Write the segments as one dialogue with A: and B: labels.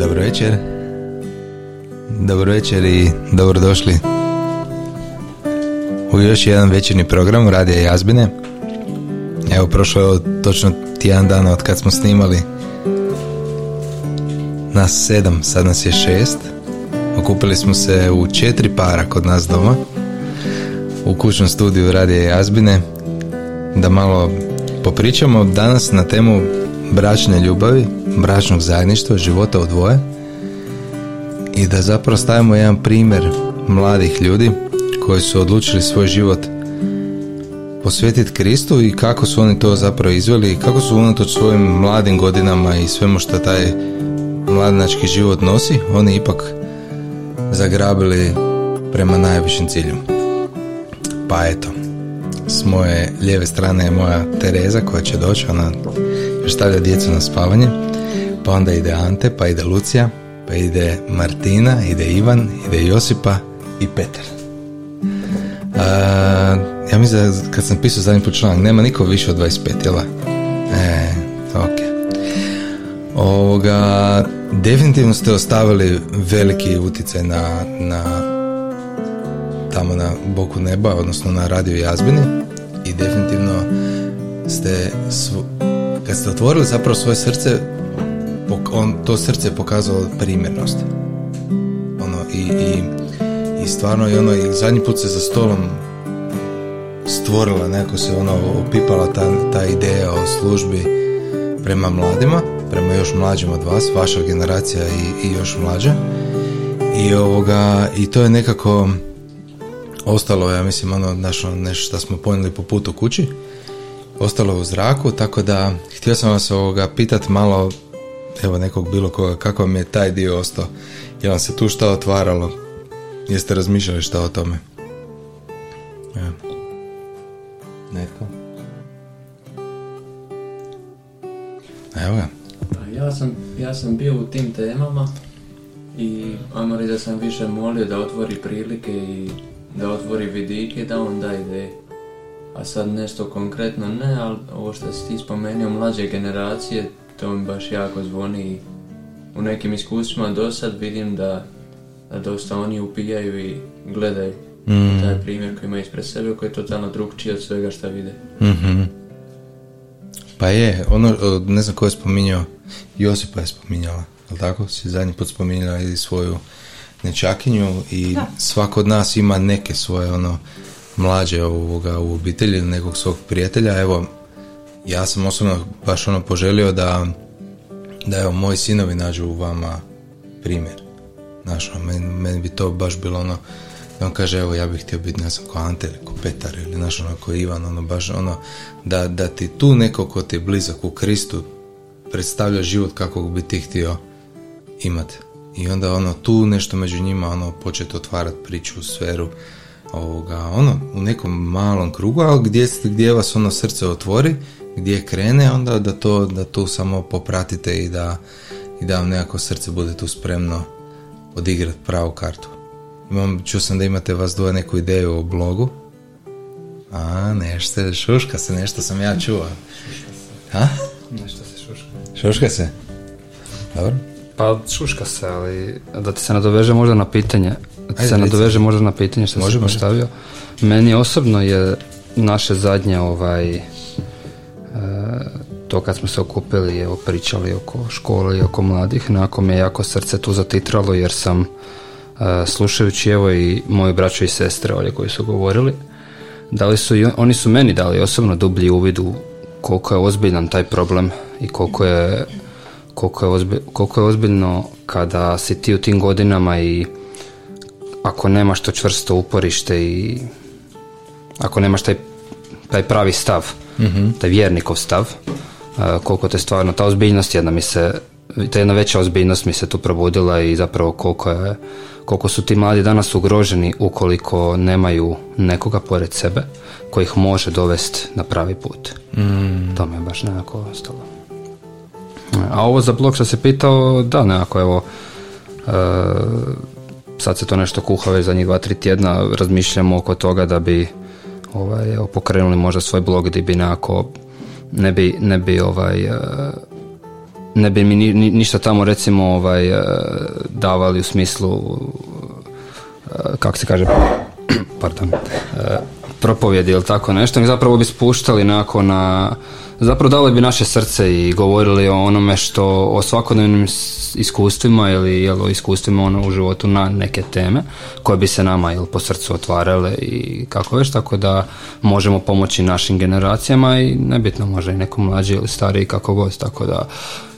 A: Dobro večer. Dobro večer i dobrodošli u još jedan večerni program Radija Jazbine. Evo, prošlo je točno tjedan dana od kad smo snimali nas sedam, sad nas je šest. Okupili smo se u četiri para kod nas doma u kućnom studiju Radija Jazbine da malo popričamo danas na temu bračne ljubavi, bračnog zajedništva, života u dvoje i da zapravo stavimo jedan primjer mladih ljudi koji su odlučili svoj život posvetiti Kristu i kako su oni to zapravo izveli i kako su unatoč svojim mladim godinama i svemu što taj mladinački život nosi, oni ipak zagrabili prema najvišem cilju. Pa eto, s moje lijeve strane je moja Tereza koja će doći, ona još stavlja djecu na spavanje, pa onda ide Ante, pa ide Lucija, pa ide Martina, ide Ivan, ide Josipa i Petar. A, ja mislim da kad sam pisao zadnji put članak, nema niko više od 25, jel? E, ok. Ovoga, definitivno ste ostavili veliki utjecaj na, na tamo na boku neba, odnosno na radio Jazbini i definitivno ste kad ste otvorili zapravo svoje srce on, to srce je pokazalo primjernost ono, i, i, i stvarno i ono i zadnji put se za stolom stvorila nekako se ono opipala ta, ta ideja o službi prema mladima prema još mlađim od vas vaša generacija i, i još mlađa i ovoga i to je nekako ostalo ja mislim ono našo, nešto što smo ponijeli po putu kući ostalo u zraku tako da htio sam vas ovoga pitati malo evo nekog bilo koga kako vam je taj dio ostao? Je vam se tu šta otvaralo? Jeste razmišljali šta o tome? Evo. netko? Evo ga.
B: Pa ja sam, ja sam bio u tim temama i ajmo da sam više molio da otvori prilike i da otvori vidike da on da ideje. A sad nešto konkretno ne, ali ovo što si ti spomenuo mlađe generacije, to mi baš jako zvoni u nekim iskustvima do sad vidim da, da dosta oni upijaju i gledaju mm. taj primjer koji ima ispred sebe koji je totalno drugčiji od svega što vide.
A: mm Pa je, ono, ne znam ko je spominjao, Josipa je spominjala, ali tako? Si zadnji put spominjala i svoju nečakinju i da. svako od nas ima neke svoje ono mlađe ovoga u obitelji ili nekog svog prijatelja. Evo, ja sam osobno baš ono poželio da da evo moji sinovi nađu u vama primjer. Znaš, ono, meni, meni, bi to baš bilo ono da on kaže evo ja bih htio biti ne znam ko Ante ili ko Petar ili naš ono ko Ivan ono baš ono da, da ti tu neko ko ti je blizak u Kristu predstavlja život kako bi ti htio imati i onda ono tu nešto među njima ono početi otvarati priču u sferu ovoga, ono u nekom malom krugu, ali gdje, gdje vas ono srce otvori, gdje krene, onda da to da tu samo popratite i da i da vam nekako srce bude tu spremno odigrati pravu kartu. Imam, čuo sam da imate vas dvoje neku ideju o blogu. A, nešto, šuška se, nešto sam ja čuo.
C: Ha? Nešto se šuška.
A: Šuška se? Dobro.
C: Pa šuška se, ali da ti se nadoveže možda na pitanje. Da ti se nadoveže možda na pitanje što može, si postavio. Meni osobno je naše zadnje ovaj to kad smo se okupili evo pričali oko škole i oko mladih, nakon me jako srce tu zatitralo jer sam e, slušajući evo i moju braću i sestre ovdje koji su govorili, dali su oni su meni dali osobno dublji uvid u koliko je ozbiljan taj problem i koliko je koliko je, koliko je ozbiljno kada si ti u tim godinama i ako nemaš to čvrsto uporište i ako nemaš taj, taj pravi stav, mm taj vjernikov stav, koliko te stvarno, ta ozbiljnost jedna mi se, ta jedna veća ozbiljnost mi se tu probudila i zapravo koliko je, koliko su ti mladi danas ugroženi ukoliko nemaju nekoga pored sebe koji ih može dovesti na pravi put. Mm. To mi je baš nekako ostalo. A ovo za blog što se pitao, da, nekako evo, e, sad se to nešto kuha već za njih dva, tri tjedna, razmišljamo oko toga da bi ovaj, pokrenuli možda svoj blog gdje bi nekako ne bi, ne bi ovaj, e, ne bi mi ništa tamo recimo ovaj, e, davali u smislu e, kako se kaže pardon propovjedi ili tako nešto? I zapravo bi spuštali nakon na zapravo dali bi naše srce i govorili o onome što o svakodnevnim iskustvima ili jel, o iskustvima ono, u životu na neke teme koje bi se nama jel, po srcu otvarale i kako već, tako da možemo pomoći našim generacijama i nebitno može i neko mlađi ili stariji kako god, tako da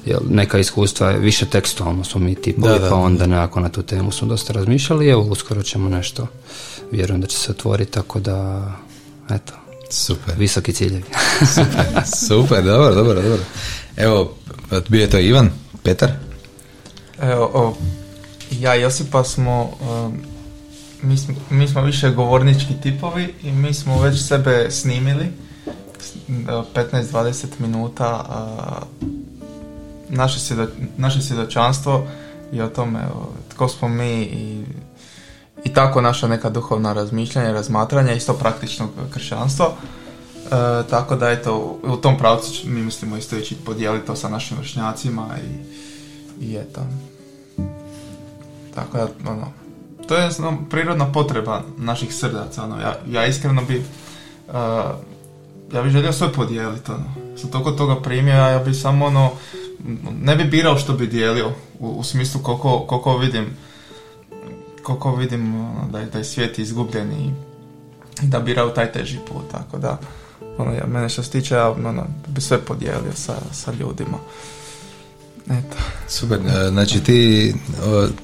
C: jel, neka iskustva je više tekstualno smo mi tipovi, pa onda nekako na tu temu smo dosta razmišljali i evo uskoro ćemo nešto vjerujem da će se otvoriti, tako da eto,
A: Super.
C: Visoki ciljevi.
A: super, super, dobro, dobro, dobro. Evo, bio je to Ivan, Petar?
D: Evo, o, ja i Josipa smo, um, mi, smo, mi smo više govornički tipovi i mi smo već sebe snimili 15-20 minuta naše, svjedo, naše svjedočanstvo i o tome tko smo mi i, i tako naša neka duhovna razmišljanja i razmatranja, isto praktičnog kršćanstva. E, tako da eto, u tom pravcu mi mislimo isto ići podijeliti to sa našim vršnjacima i, i eto. Tako da, ono, to je ono, prirodna potreba naših srdaca. Ono. Ja, ja iskreno bi uh, ja bih želio sve podijeliti. Ono. Sam toliko toga primio, ja bi samo ono, ne bi birao što bi dijelio u, u smislu koliko, koliko vidim koliko vidim ono, da, je, da je svijet izgubljen i da birao taj teži put, tako da ono, ja, mene što se tiče, ja ono, bi sve podijelio sa, sa ljudima. Eto.
A: Super, e, znači ti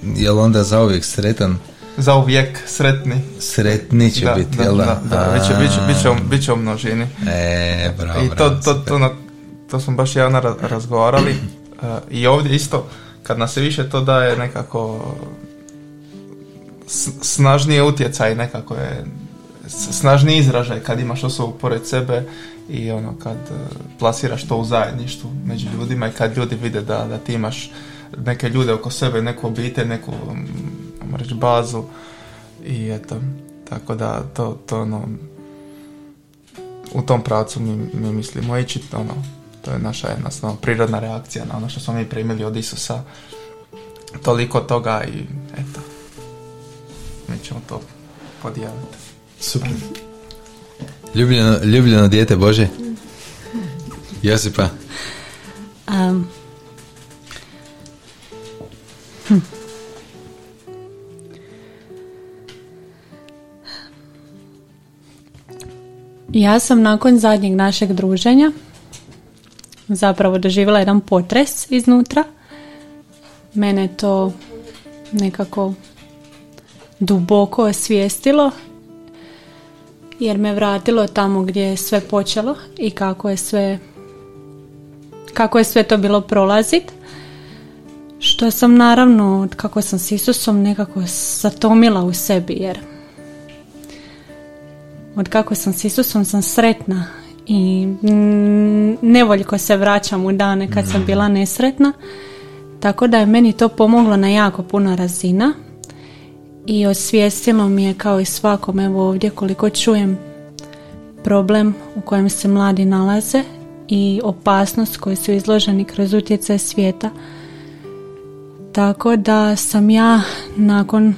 A: jel onda zauvijek sretan?
D: Za uvijek sretni.
A: Sretni će biti, jel da?
D: Da, da, bit, će, bit, će, u množini.
A: E, bravo,
D: I to, to, to, to, to smo baš javno razgovarali. Uh, I ovdje isto, kad nas se više to daje nekako snažniji utjecaj, nekako je snažni izražaj kad imaš osobu pored sebe i ono kad e, plasiraš to u zajedništvu među ljudima i kad ljudi vide da, da ti imaš neke ljude oko sebe, neku obitelj, neku reći, bazu i eto, tako da to, to ono u tom pravcu mi, mi mislimo ići, ono, to je naša jedna prirodna reakcija na ono što smo mi primili od Isusa. Toliko toga i eto mi ćemo to podijeliti.
A: Super. Ljubljeno, ljubljeno dijete Bože. Josipa. Um. Hm.
E: Ja sam nakon zadnjeg našeg druženja zapravo doživjela jedan potres iznutra. Mene to nekako duboko osvijestilo jer me vratilo tamo gdje je sve počelo i kako je sve kako je sve to bilo prolazit. Što sam naravno kako sam s Isusom nekako zatomila u sebi jer od kako sam s Isusom sam sretna i nevoljko se vraćam u dane kad sam bila nesretna. Tako da je meni to pomoglo na jako puno razina i osvijestilo mi je kao i svakom evo ovdje koliko čujem problem u kojem se mladi nalaze i opasnost koji su izloženi kroz utjecaj svijeta. Tako da sam ja nakon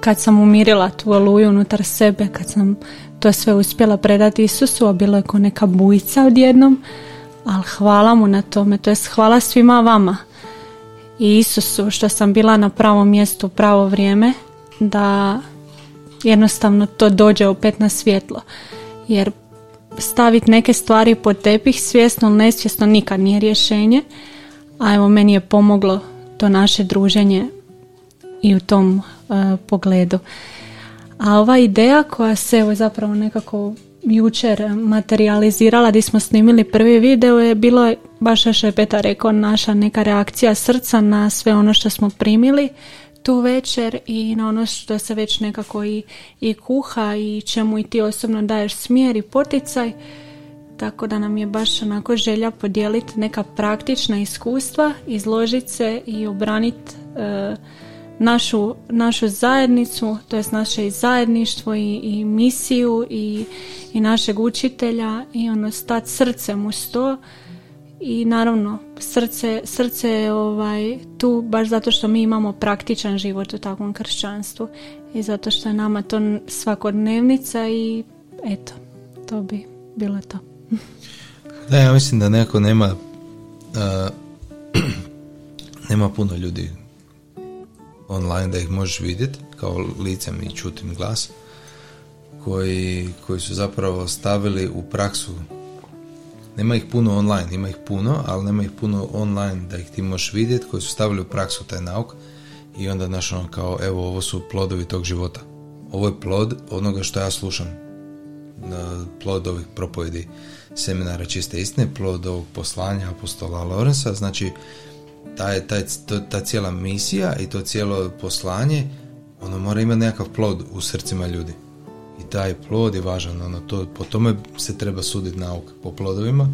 E: kad sam umirila tu oluju unutar sebe, kad sam to sve uspjela predati Isusu, a bilo je ko neka bujica odjednom, ali hvala mu na tome, to je hvala svima vama i Isusu što sam bila na pravom mjestu u pravo vrijeme da jednostavno to dođe opet na svjetlo. Jer staviti neke stvari pod tepih svjesno ili nesvjesno nikad nije rješenje. A evo meni je pomoglo to naše druženje i u tom uh, pogledu. A ova ideja koja se evo zapravo nekako jučer materializirala gdje smo snimili prvi video je bilo baš što je Petar rekao naša neka reakcija srca na sve ono što smo primili tu večer i na ono što se već nekako i, i kuha i čemu i ti osobno daješ smjer i poticaj. Tako da nam je baš onako želja podijeliti neka praktična iskustva izložiti se i obraniti e, našu, našu zajednicu, to jest naše zajedništvo i, i misiju i, i našeg učitelja i ono stati srcem uz to i naravno srce, srce je ovaj, tu baš zato što mi imamo praktičan život u takvom kršćanstvu i zato što je nama to svakodnevnica i eto, to bi bilo to.
A: da, ja mislim da neko nema uh, nema puno ljudi online da ih možeš vidjeti kao licem i čutim glas koji, koji su zapravo stavili u praksu nema ih puno online, ima ih puno, ali nema ih puno online da ih ti možeš vidjeti, koji su stavili u praksu taj nauk i onda znaš ono kao, evo ovo su plodovi tog života. Ovo je plod onoga što ja slušam. Plod ovih propovedi seminara čiste istine, plod ovog poslanja apostola Lorenza, znači taj, taj, ta cijela misija i to cijelo poslanje, ono mora imati nekakav plod u srcima ljudi taj plod je važan, ono, to, po tome se treba suditi nauka, po plodovima.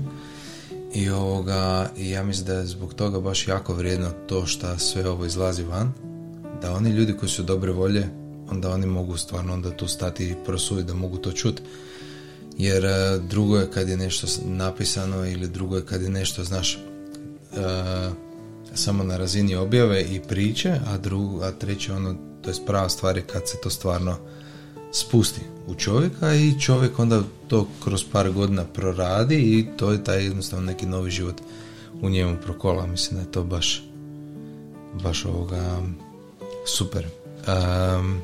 A: I, ovoga, I ja mislim da je zbog toga baš jako vrijedno to što sve ovo izlazi van, da oni ljudi koji su dobre volje, onda oni mogu stvarno onda tu stati i prosuditi, da mogu to čuti. Jer e, drugo je kad je nešto napisano ili drugo je kad je nešto, znaš, uh, samo na razini objave i priče, a, drugo, a treće ono, to je prava stvar je kad se to stvarno spusti u čovjeka i čovjek onda to kroz par godina proradi i to je taj jednostavno neki novi život u njemu prokola. Mislim da je to baš baš ovoga super. Um,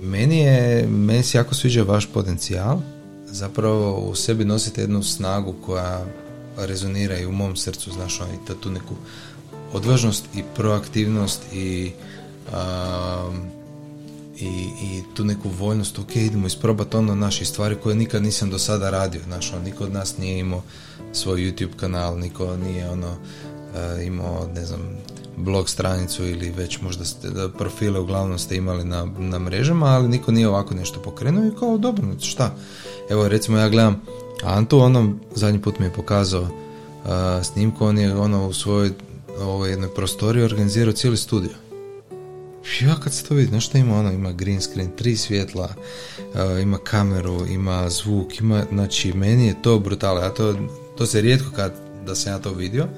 A: meni je, meni se jako sviđa vaš potencijal. Zapravo u sebi nosite jednu snagu koja rezonira i u mom srcu, znaš, ono, i tu neku odvažnost i proaktivnost i um, i, i tu neku voljnost, ok, idemo isprobati ono naše stvari koje nikad nisam do sada radio, znaš, ono, niko od nas nije imao svoj YouTube kanal, niko nije ono uh, imao, ne znam, blog stranicu ili već možda ste, profile uglavnom ste imali na, na mrežama, ali niko nije ovako nešto pokrenuo i kao dobro, šta? Evo recimo ja gledam Antu, ono zadnji put mi je pokazao uh, snimku, on je ono u svojoj ovoj jednoj prostoriji organizirao cijeli studio. Ja kad se to vidi, šta ima ono, ima green screen, tri svjetla, uh, ima kameru, ima zvuk, ima, znači meni je to brutalo, ja to, to se rijetko kad da sam ja to vidio,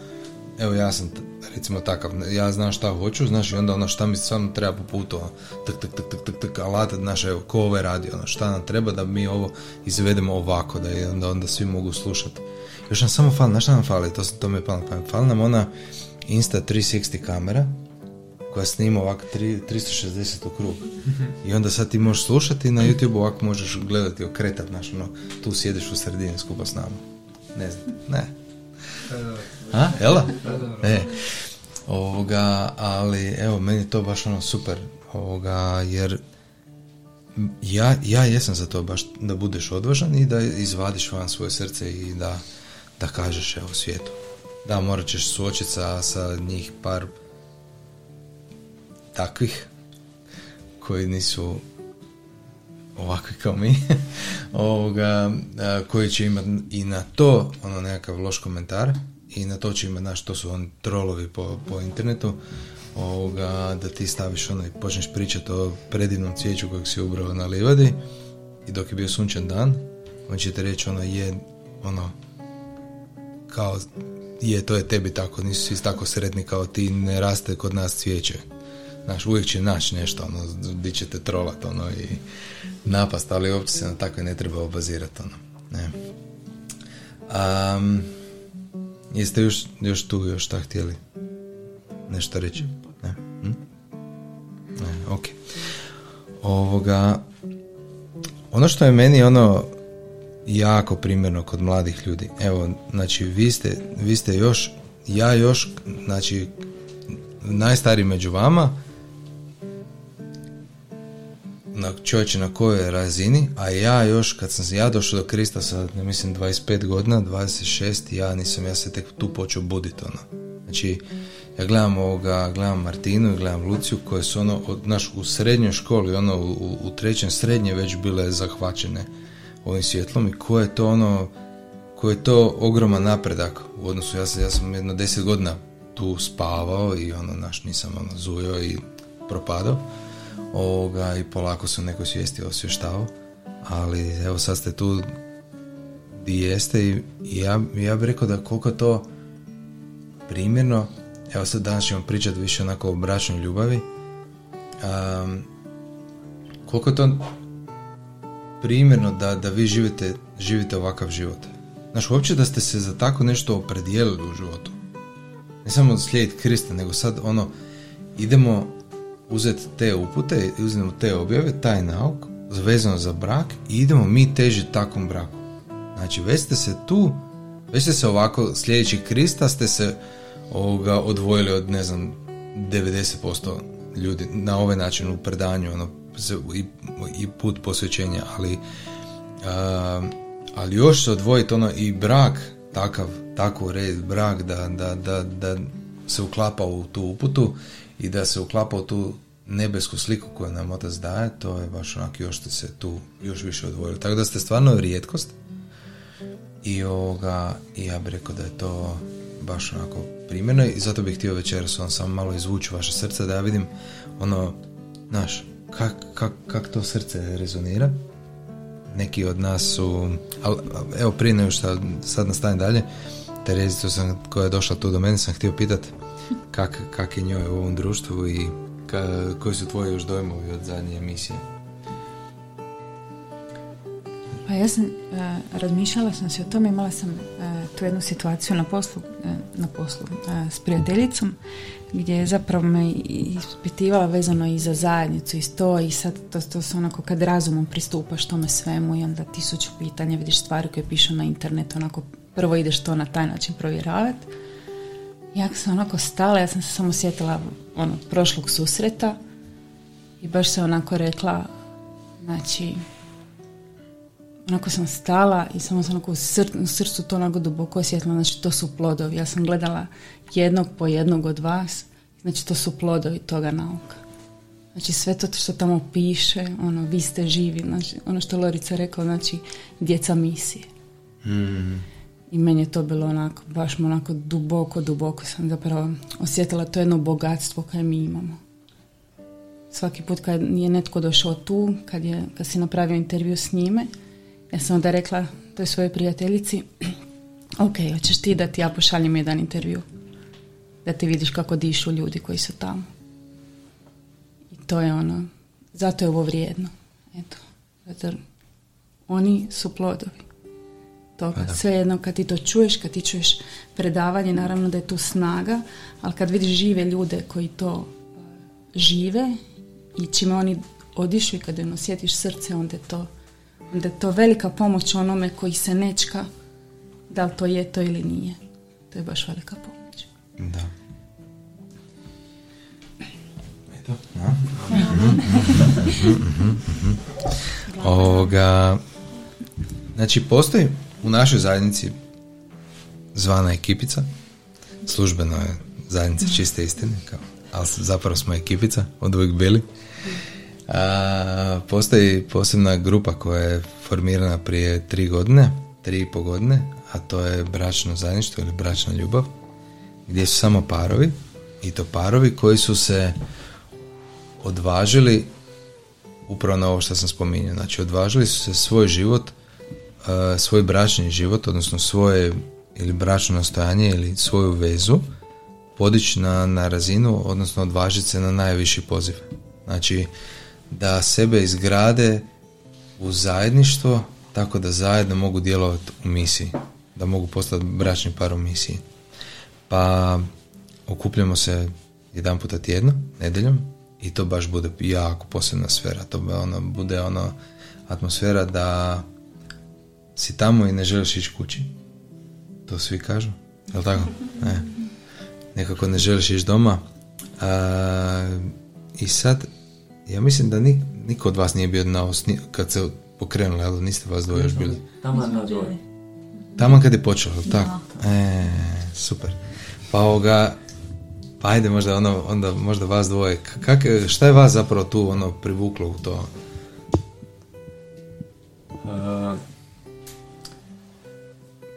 A: evo ja sam recimo takav, ja znam šta hoću, znaš i onda ono šta mi stvarno treba po putu, ono, tak, tak, tak, tak, tak, tak, alata, znaš, evo, ko ove radi, ono, šta nam treba da mi ovo izvedemo ovako, da je onda, onda svi mogu slušati. Još nam samo fali, znaš šta nam fali, to, to mi je palo fali nam ona Insta 360 kamera, koja snima ovako 360 u krug. I onda sad ti možeš slušati na YouTube ovako možeš gledati okretat, znaš, ono, tu sjediš u sredini skupa s nama. Ne znam, ne. A, jel'a? E, ovoga, ali evo, meni je to baš ono super, ovoga, jer ja, ja jesam za to baš da budeš odvažan i da izvadiš van svoje srce i da, da kažeš evo svijetu. Da, morat ćeš suočiti sa, sa njih par takvih koji nisu ovakvi kao mi ovoga, koji će imati i na to ono nekakav loš komentar i na to će imati, znaš, to su oni trolovi po, po internetu ovoga, da ti staviš ono i počneš pričati o predivnom cvijeću kojeg si ubrao na livadi i dok je bio sunčan dan on će te reći ono je ono kao je to je tebi tako nisu svi tako sretni kao ti ne raste kod nas cvijeće Znaš, uvijek će naći nešto, ono, di ćete trolat, ono, i napast, ali uopće se na takve ne treba obazirati, ono. Ne. Um, jeste još, još tu, još šta htjeli nešto reći? Ne? Hm? Ne, ok. Ovoga, ono što je meni ono jako primjerno kod mladih ljudi, evo, znači vi ste, vi ste još, ja još, znači najstariji među vama, na čovječe na kojoj razini, a ja još kad sam ja došao do Krista sa, ne mislim, 25 godina, 26, ja nisam, ja se tek tu počeo buditi, ono. Znači, ja gledam ovoga, gledam Martinu i gledam Luciju koje su ono, od, naš, u srednjoj školi, ono, u, u trećem srednje već bile zahvaćene ovim svjetlom i koje je to ono, koje je to ogroman napredak u odnosu, ja sam, ja sam jedno deset godina tu spavao i ono, naš, nisam ono, zujao i propadao ovoga, i polako sam nekoj svijesti osvještavao, ali evo sad ste tu di jeste i ja, ja bih rekao da koliko to primjerno, evo sad danas ćemo pričati više onako o bračnoj ljubavi, um, koliko to primjerno da, da vi živite, živite ovakav život. Znaš, uopće da ste se za tako nešto opredijelili u životu. Ne samo slijediti Krista, nego sad ono, idemo uzeti te upute, uzmemo te objave, taj nauk, vezano za brak i idemo mi težiti takvom braku. Znači, već ste se tu, već ste se ovako, sljedeći Krista ste se ovoga, odvojili od, ne znam, 90% ljudi na ovaj način u predanju, ono, i, i put posvećenja, ali ali još se odvojiti ono i brak takav, tako red brak da, da, da, da se uklapa u tu uputu i da se uklapa u tu nebesku sliku koju nam otac daje, to je baš onako još ste se tu još više odvojili. Tako da ste stvarno rijetkost i, ovoga, ja bih rekao da je to baš onako primjerno i zato bih htio večeras on samo malo izvući vaše srce da ja vidim ono, znaš, kak, kak, kak to srce rezonira. Neki od nas su, ali evo prije nego što sad nastavim dalje, Terezicu sam, koja je došla tu do mene, sam htio pitat kak, kak je njoj u ovom društvu i ka, koji su tvoji još dojmovi od zadnje emisije?
F: Pa ja sam, e, razmišljala sam se o tome, imala sam uh, tu jednu situaciju na poslu, e, na poslu s prijateljicom gdje je zapravo me ispitivala vezano i za zajednicu i to i sad to, to se onako kad razumom pristupaš tome svemu i onda tisuću pitanja vidiš stvari koje pišu na internetu onako prvo ideš to na taj način provjeravati ja sam onako stala, ja sam se samo sjetila ono, prošlog susreta i baš se onako rekla, znači, onako sam stala i samo sam onako u, srcu to onako duboko osjetila, znači to su plodovi. Ja sam gledala jednog po jednog od vas, znači to su plodovi toga nauka. Znači sve to što tamo piše, ono, vi ste živi, znači ono što Lorica rekao, znači djeca misije. Mm. I meni je to bilo onako, baš onako duboko, duboko sam zapravo osjetila to jedno bogatstvo koje mi imamo. Svaki put kad je netko došao tu, kad, je, kad si napravio intervju s njime, ja sam onda rekla toj svojoj prijateljici, ok, hoćeš ti da ti ja pošaljem jedan intervju, da ti vidiš kako dišu ljudi koji su tamo. I to je ono, zato je ovo vrijedno. Eto, zato oni su plodovi toga. Pa Sve jedno kad ti to čuješ, kad ti čuješ predavanje, naravno da je tu snaga, ali kad vidiš žive ljude koji to uh, žive i čime oni odišu i kada im osjetiš srce, onda je to, onda je to velika pomoć onome koji se nečka da li to je to ili nije. To je baš velika pomoć.
A: Da. Eto, Ovoga, znači postoji u našoj zajednici zvana ekipica, službeno je zajednica čiste istine, kao, ali zapravo smo ekipica, od uvijek bili. A, postoji posebna grupa koja je formirana prije tri godine, tri i po godine, a to je bračno zajedništvo ili bračna ljubav, gdje su samo parovi, i to parovi koji su se odvažili upravo na ovo što sam spominjao. Znači, odvažili su se svoj život svoj bračni život, odnosno svoje ili bračno nastojanje ili svoju vezu podići na, na razinu, odnosno odvažiti se na najviši poziv. Znači, da sebe izgrade u zajedništvo tako da zajedno mogu djelovati u misiji, da mogu postati bračni par u misiji. Pa okupljamo se jedan puta tjedno, nedeljom, i to baš bude jako posebna sfera. To ono, bude ono atmosfera da si tamo i ne želiš ići kući. To svi kažu, jel tako? Ne. Nekako ne želiš ići doma. A, I sad, ja mislim da nik, niko od vas nije bio na osni, kad se pokrenuli, ali niste vas dvoje još bili.
B: Tamo na dvoje.
A: Tamo kad je počelo, tako? E, super. Pa ovoga, pa ajde možda ono, onda možda vas dvoje. Kak, šta je vas zapravo tu ono privuklo u to?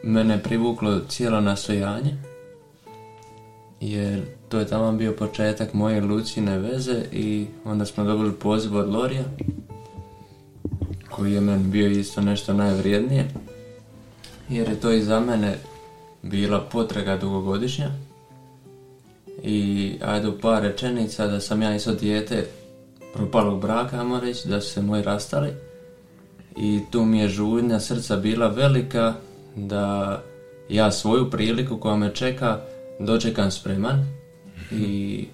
B: Mene privuklo cijelo nastojanje jer to je tamo bio početak moje lucine veze i onda smo dobili poziv od Lorija koji je meni bio isto nešto najvrijednije jer je to i za mene bila potraga dugogodišnja. I ajde u par rečenica da sam ja isto dijete propalog braka, ajmo reći, da su se moji rastali. I tu mi je žudnja srca bila velika da ja svoju priliku koja me čeka dočekam spreman i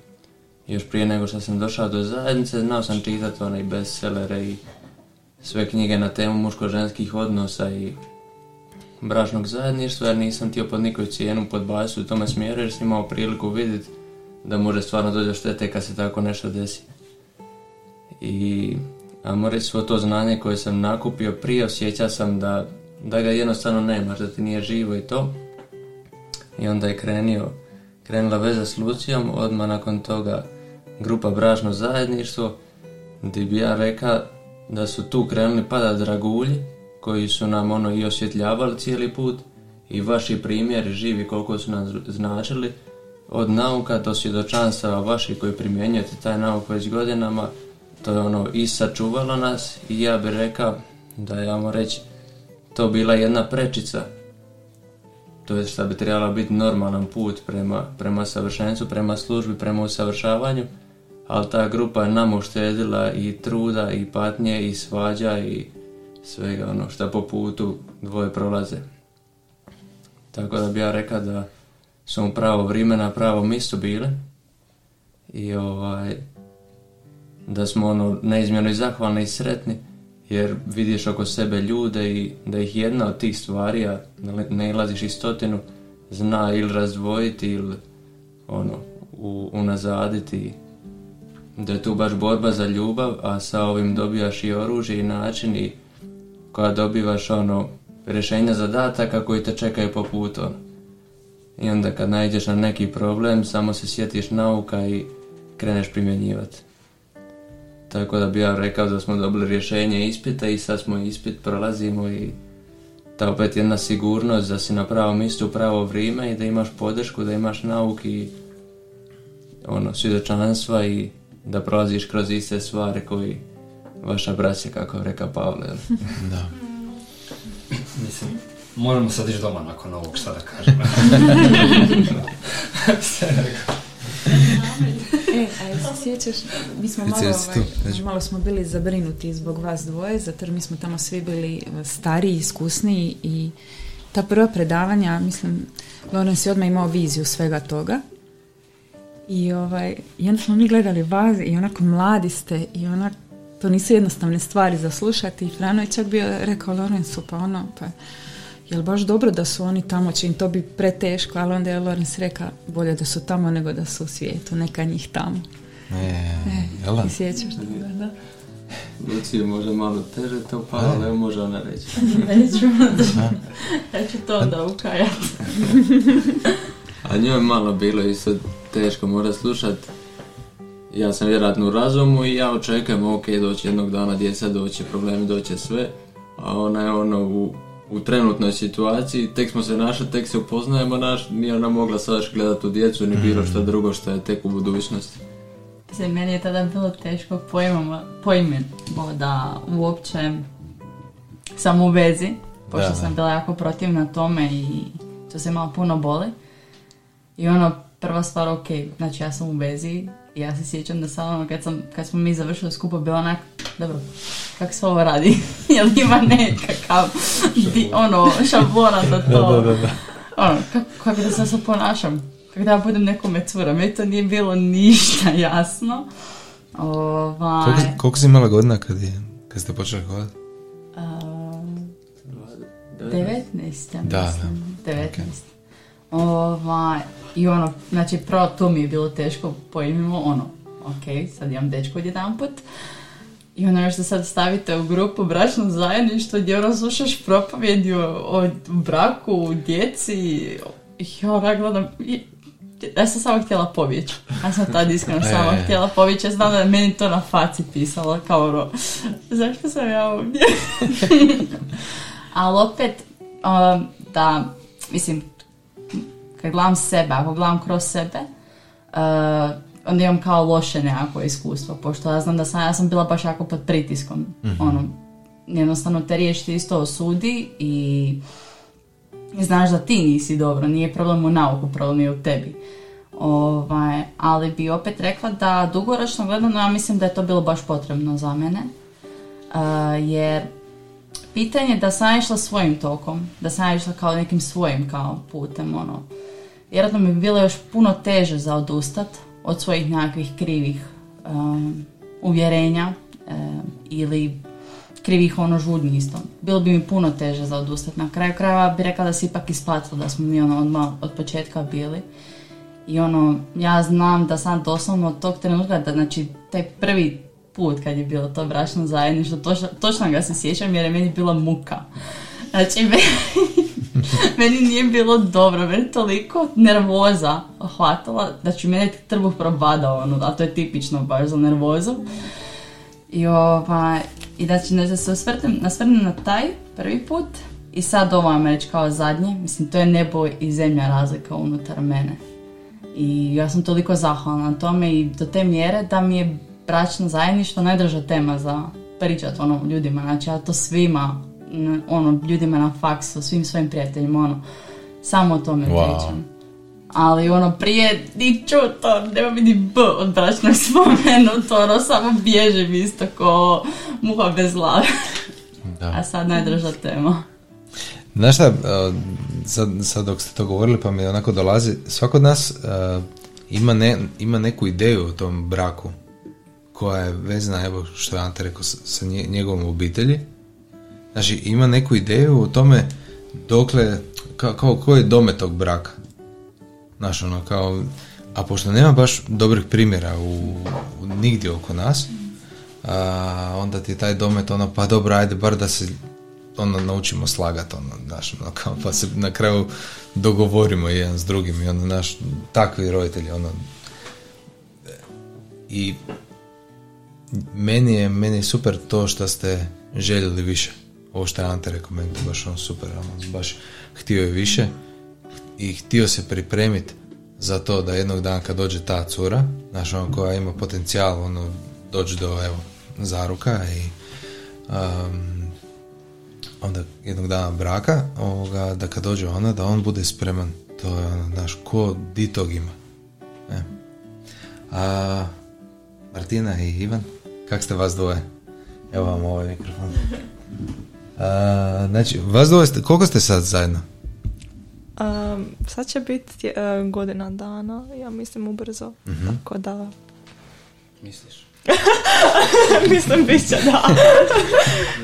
B: još prije nego što sam došao do zajednice znao sam čitati onaj bestsellere i sve knjige na temu muško-ženskih odnosa i bračnog zajedništva jer nisam htio pod nikoju cijenu podbaciti u tome smjeru jer sam imao priliku vidjeti da može stvarno doći do štete kad se tako nešto desi. I a reći svo to znanje koje sam nakupio prije osjećao sam da, da ga jednostavno nemaš, da ti nije živo i to. I onda je krenio, krenula veza s Lucijom, odmah nakon toga grupa Bražno zajedništvo, gdje bi ja rekao da su tu krenuli pada dragulji, koji su nam ono i osvjetljavali cijeli put i vaši primjeri živi koliko su nam značili, od nauka do svjedočanstava vaši koji primjenjujete taj nauk već godinama, to je ono i sačuvalo nas i ja bih rekao da je, reći, to bila jedna prečica to je što bi trebala biti normalan put prema, prema savršenstvu, prema službi, prema usavršavanju, ali ta grupa je nam uštedila i truda i patnje i svađa i svega ono što po putu dvoje prolaze. Tako da bi ja rekao da smo pravo vrijeme na pravo mjestu bile i ovaj da smo ono neizmjerno i zahvalni i sretni jer vidiš oko sebe ljude i da ih jedna od tih stvari, a ne ilaziš iz stotinu, zna ili razdvojiti ili ono, unazaditi. Da je tu baš borba za ljubav, a sa ovim dobijaš i oružje i način i koja dobivaš ono rješenja zadataka koji te čekaju po putu. Ono. I onda kad nađeš na neki problem, samo se sjetiš nauka i kreneš primjenjivati. Tako da bi ja rekao da smo dobili rješenje ispita i sad smo ispit prolazimo i ta opet jedna sigurnost da si na pravom mjestu u pravo vrijeme i da imaš podršku, da imaš nauk i ono, svjedočanstva i da prolaziš kroz iste stvari koji vaša braća, kako reka Pavle.
A: da.
C: Mislim, moramo sad ići doma nakon ovog, šta da kažem.
F: e, a se sjećaš, mi smo malo, ovaj, malo smo bili zabrinuti zbog vas dvoje, zato jer mi smo tamo svi bili e, stariji, iskusniji i ta prva predavanja, mislim, Lorenz je odmah imao viziju svega toga. I ovaj, i onda smo mi gledali vas i onako mladi ste i onak, to nisu jednostavne stvari za slušati i Frano je čak bio rekao Lorenzu, pa ono, pa jel baš dobro da su oni tamo, će im to bi preteško, ali onda je Lorenz reka bolje da su tamo nego da su u svijetu, neka njih tamo.
A: E,
F: e Ti sjećaš toga, da?
B: Luci može malo teže to pa, ali može ona reći.
F: Neću, ja ću to da ukajati.
B: A njoj malo bilo isto teško mora slušat. Ja sam vjerojatno u razumu i ja očekujem, ok, doći jednog dana djeca, doće problemi, doće sve. A ona je ono u u trenutnoj situaciji, tek smo se našli, tek se upoznajemo naš, nije ona mogla sad gledati u djecu ni bilo što mm. drugo što je tek u budućnosti.
G: Se, meni je tada bilo teško pojmimo da uopće sam u vezi, pošto sam bila jako protivna tome i to se malo puno boli. I ono, prva stvar, ok, znači ja sam u vezi, ja se sjećam da ono, kad, sam, kad smo mi završili skupo, bilo onak, dobro, kako se ovo radi? Jel ima nekakav di, ono, šablona za to? Da, da, da. Ono, kako, kako da se sad ponašam? Kako da ja budem nekome cura? Meni to nije bilo ništa jasno. Ovaj...
A: Koliko, koliko si imala godina kad, je, kad ste počeli hodati? Uh,
G: 19.
A: Da,
G: da. 19. Okay. Ovaj, I ono, znači, prvo to mi je bilo teško pojmimo, ono, ok, sad imam dečko jedan put. I ono što sad stavite u grupu bračno zajedništvo gdje ono slušaš propovjedi o, o braku, djeci i ja ono gledam ja sam samo htjela pobjeći. Ja sam tad iskreno e. samo htjela pobjeći. Ja znam da je meni to na faci pisalo kao ono, zašto sam ja ovdje? Ali opet, um, da, mislim, kad gledam sebe, ako gledam kroz sebe, uh, onda imam kao loše nekako iskustvo, pošto ja znam da sam, ja sam bila baš jako pod pritiskom, mm ono, jednostavno te riječ isto osudi i znaš da ti nisi dobro, nije problem u nauku, problem je u tebi. Ovaj, ali bi opet rekla da dugoročno gledano ja mislim da je to bilo baš potrebno za mene. Uh, jer pitanje da sam išla svojim tokom, da sam išla kao nekim svojim kao putem, ono, vjerojatno mi bi bilo još puno teže za odustat od svojih nekakvih krivih um, uvjerenja um, ili krivih ono žudnji isto. Bilo bi mi puno teže za odustat. Na kraju krajeva bi rekla da se ipak isplatilo da smo mi ono odmah od početka bili. I ono, ja znam da sam doslovno od tog trenutka, da znači taj prvi put kad je bilo to bračno zajedništvo, točno, točno ga se sjećam jer je meni bila muka. Znači, meni, nije bilo dobro, meni toliko nervoza hvatala da ću mene trbuh probadao, ono, a to je tipično baš za nervozu. I, ovaj, i da, da se osvrnem, na taj prvi put i sad ovo vam reći kao zadnje, mislim to je nebo i zemlja razlika unutar mene. I ja sam toliko zahvalna na tome i do te mjere da mi je bračno zajedništvo najdraža tema za pričat ono ljudima. Znači ja to svima, ono, ljudima na faksu, svim svojim prijateljima, ono, samo o tome pričam. Ali ono prije ni to, nema mi ni B od bračnog spomenuto, ono samo bježim isto ko muha bez glave. Da. A sad najdraža tema.
A: Znaš šta, sad, sad dok ste to govorili pa mi onako dolazi, svako od nas ima, ne, ima neku ideju o tom braku koja je vezana, evo što je Ante rekao, sa njegovom obitelji. Znači ima neku ideju o tome dokle, kao, kao koji je dome tog braka. Znaš, ono, kao, a pošto nema baš dobrih primjera u, u nigdje oko nas, a, onda ti taj domet, ono, pa dobro, ajde, bar da se ono, naučimo slagati, ono, znaš, ono, kao, pa se na kraju dogovorimo jedan s drugim i ono, naš, takvi roditelji, ono, i meni je, meni je super to što ste željeli više. Ovo što je Ante baš ono super, ono, baš htio je više i htio se pripremiti za to da jednog dana kad dođe ta cura, znaš, ono koja ima potencijal, ono, doći do, evo, zaruka i um, onda jednog dana braka, ovoga, da kad dođe ona, da on bude spreman. To je ono, znaš, ko di tog ima. E. A, Martina i Ivan, kak ste vas dvoje? Evo vam ovaj mikrofon. A, znači, vas dvoje, ste, koliko ste sad zajedno?
H: Um, sad će biti uh, godina dana, ja mislim ubrzo. uh Tako da...
C: Misliš?
H: mislim, bit će da.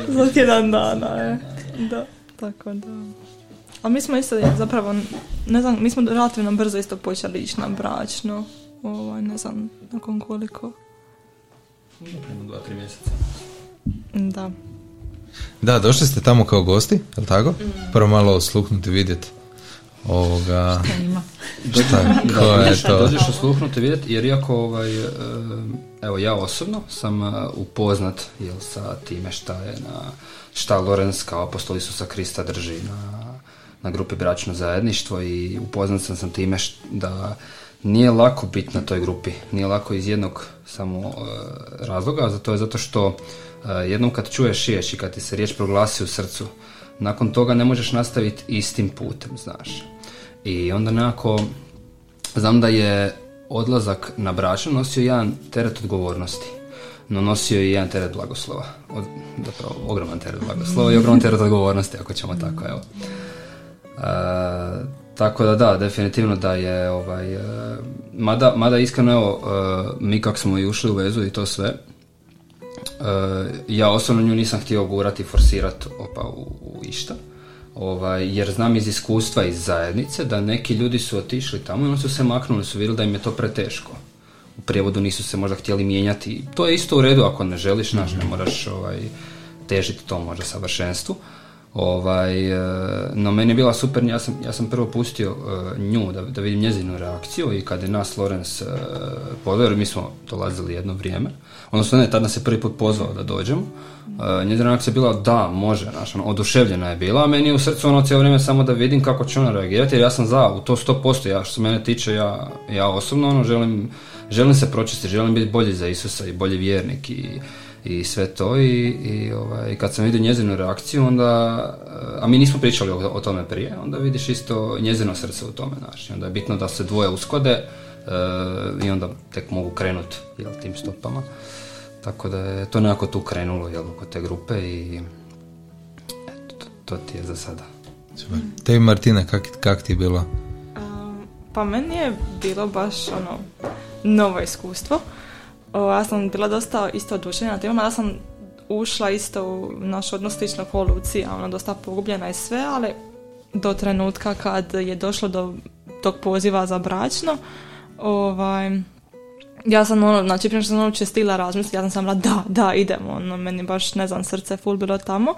H: Za tjedan dana, je. Da, tako da. Ali mi smo isto zapravo, ne znam, mi smo relativno brzo isto počeli ići na bračno. Ovaj, ne znam, nakon koliko.
C: Prema dva, tri mjeseca.
H: Da.
A: Da, došli ste tamo kao gosti, je tako? Mm. Prvo malo osluhnuti, vidjeti ovoga...
F: Šta ima?
A: Šta, ko je to?
C: Dođeš osluhnuti, vidjeti, jer iako ovaj, e, evo ja osobno sam e, upoznat jel, sa time šta je na šta Lorenz kao apostol Isusa Krista drži na, na grupi Bračno zajedništvo i upoznat sam sam time da nije lako biti na toj grupi. Nije lako iz jednog samo uh, razloga, zato je zato što uh, jednom kad čuješ riječ i kad ti se riječ proglasi u srcu, nakon toga ne možeš nastaviti istim putem, znaš. I onda nekako, znam da je odlazak na bračno nosio jedan teret odgovornosti, no nosio je jedan teret blagoslova. Od, zapravo, ogroman teret blagoslova i ogroman teret odgovornosti, ako ćemo tako, evo. Uh, tako da da, definitivno da je ovaj, uh, mada, mada iskreno evo, uh, mi kak smo i ušli u vezu i to sve, ja osobno nju nisam htio gurati forsirati opa u, u išta. Ovaj, jer znam iz iskustva iz zajednice da neki ljudi su otišli tamo i oni su se maknuli, su vidjeli da im je to preteško. U prijevodu nisu se možda htjeli mijenjati. To je isto u redu ako ne želiš, naš, ne moraš ovaj, težiti to možda savršenstvu. Ovaj, e, no meni je bila super, ja sam, ja sam prvo pustio uh, nju da, da vidim njezinu reakciju i kad je nas Lorenz uh, mi smo dolazili jedno vrijeme, odnosno ne, tada nas je prvi put pozvao da dođemo, njezina reakcija je bila da, može, znaš, ono, oduševljena je bila, a meni je u srcu ono cijelo vrijeme samo da vidim kako će ona reagirati, jer ja sam za, u to 100%, ja što se mene tiče, ja, ja osobno ono, želim, želim se pročistiti, želim biti bolji za Isusa i bolji vjernik i i sve to i, i ovaj, kad sam vidio njezinu reakciju onda, a mi nismo pričali o, o tome prije, onda vidiš isto njezino srce u tome, znači onda je bitno da se dvoje uskode e, i onda tek mogu krenuti jel, tim stopama. Tako da je to nekako tu krenulo jel, oko te grupe i eto, to, to ti je za sada.
A: Super. Tebi Martina, kak, kak ti je bilo?
H: pa meni je bilo baš ono novo iskustvo. Ja sam bila dosta isto oduševljena temom, ja sam ušla isto u naš odnos slično ko Lucija, ona dosta pogubljena i sve, ali do trenutka kad je došlo do tog poziva za bračno, ovaj, ja sam ono, znači prije sam ono čestila razmisliti, ja sam sam da, da, idemo, ono, meni baš, ne znam, srce full bilo tamo.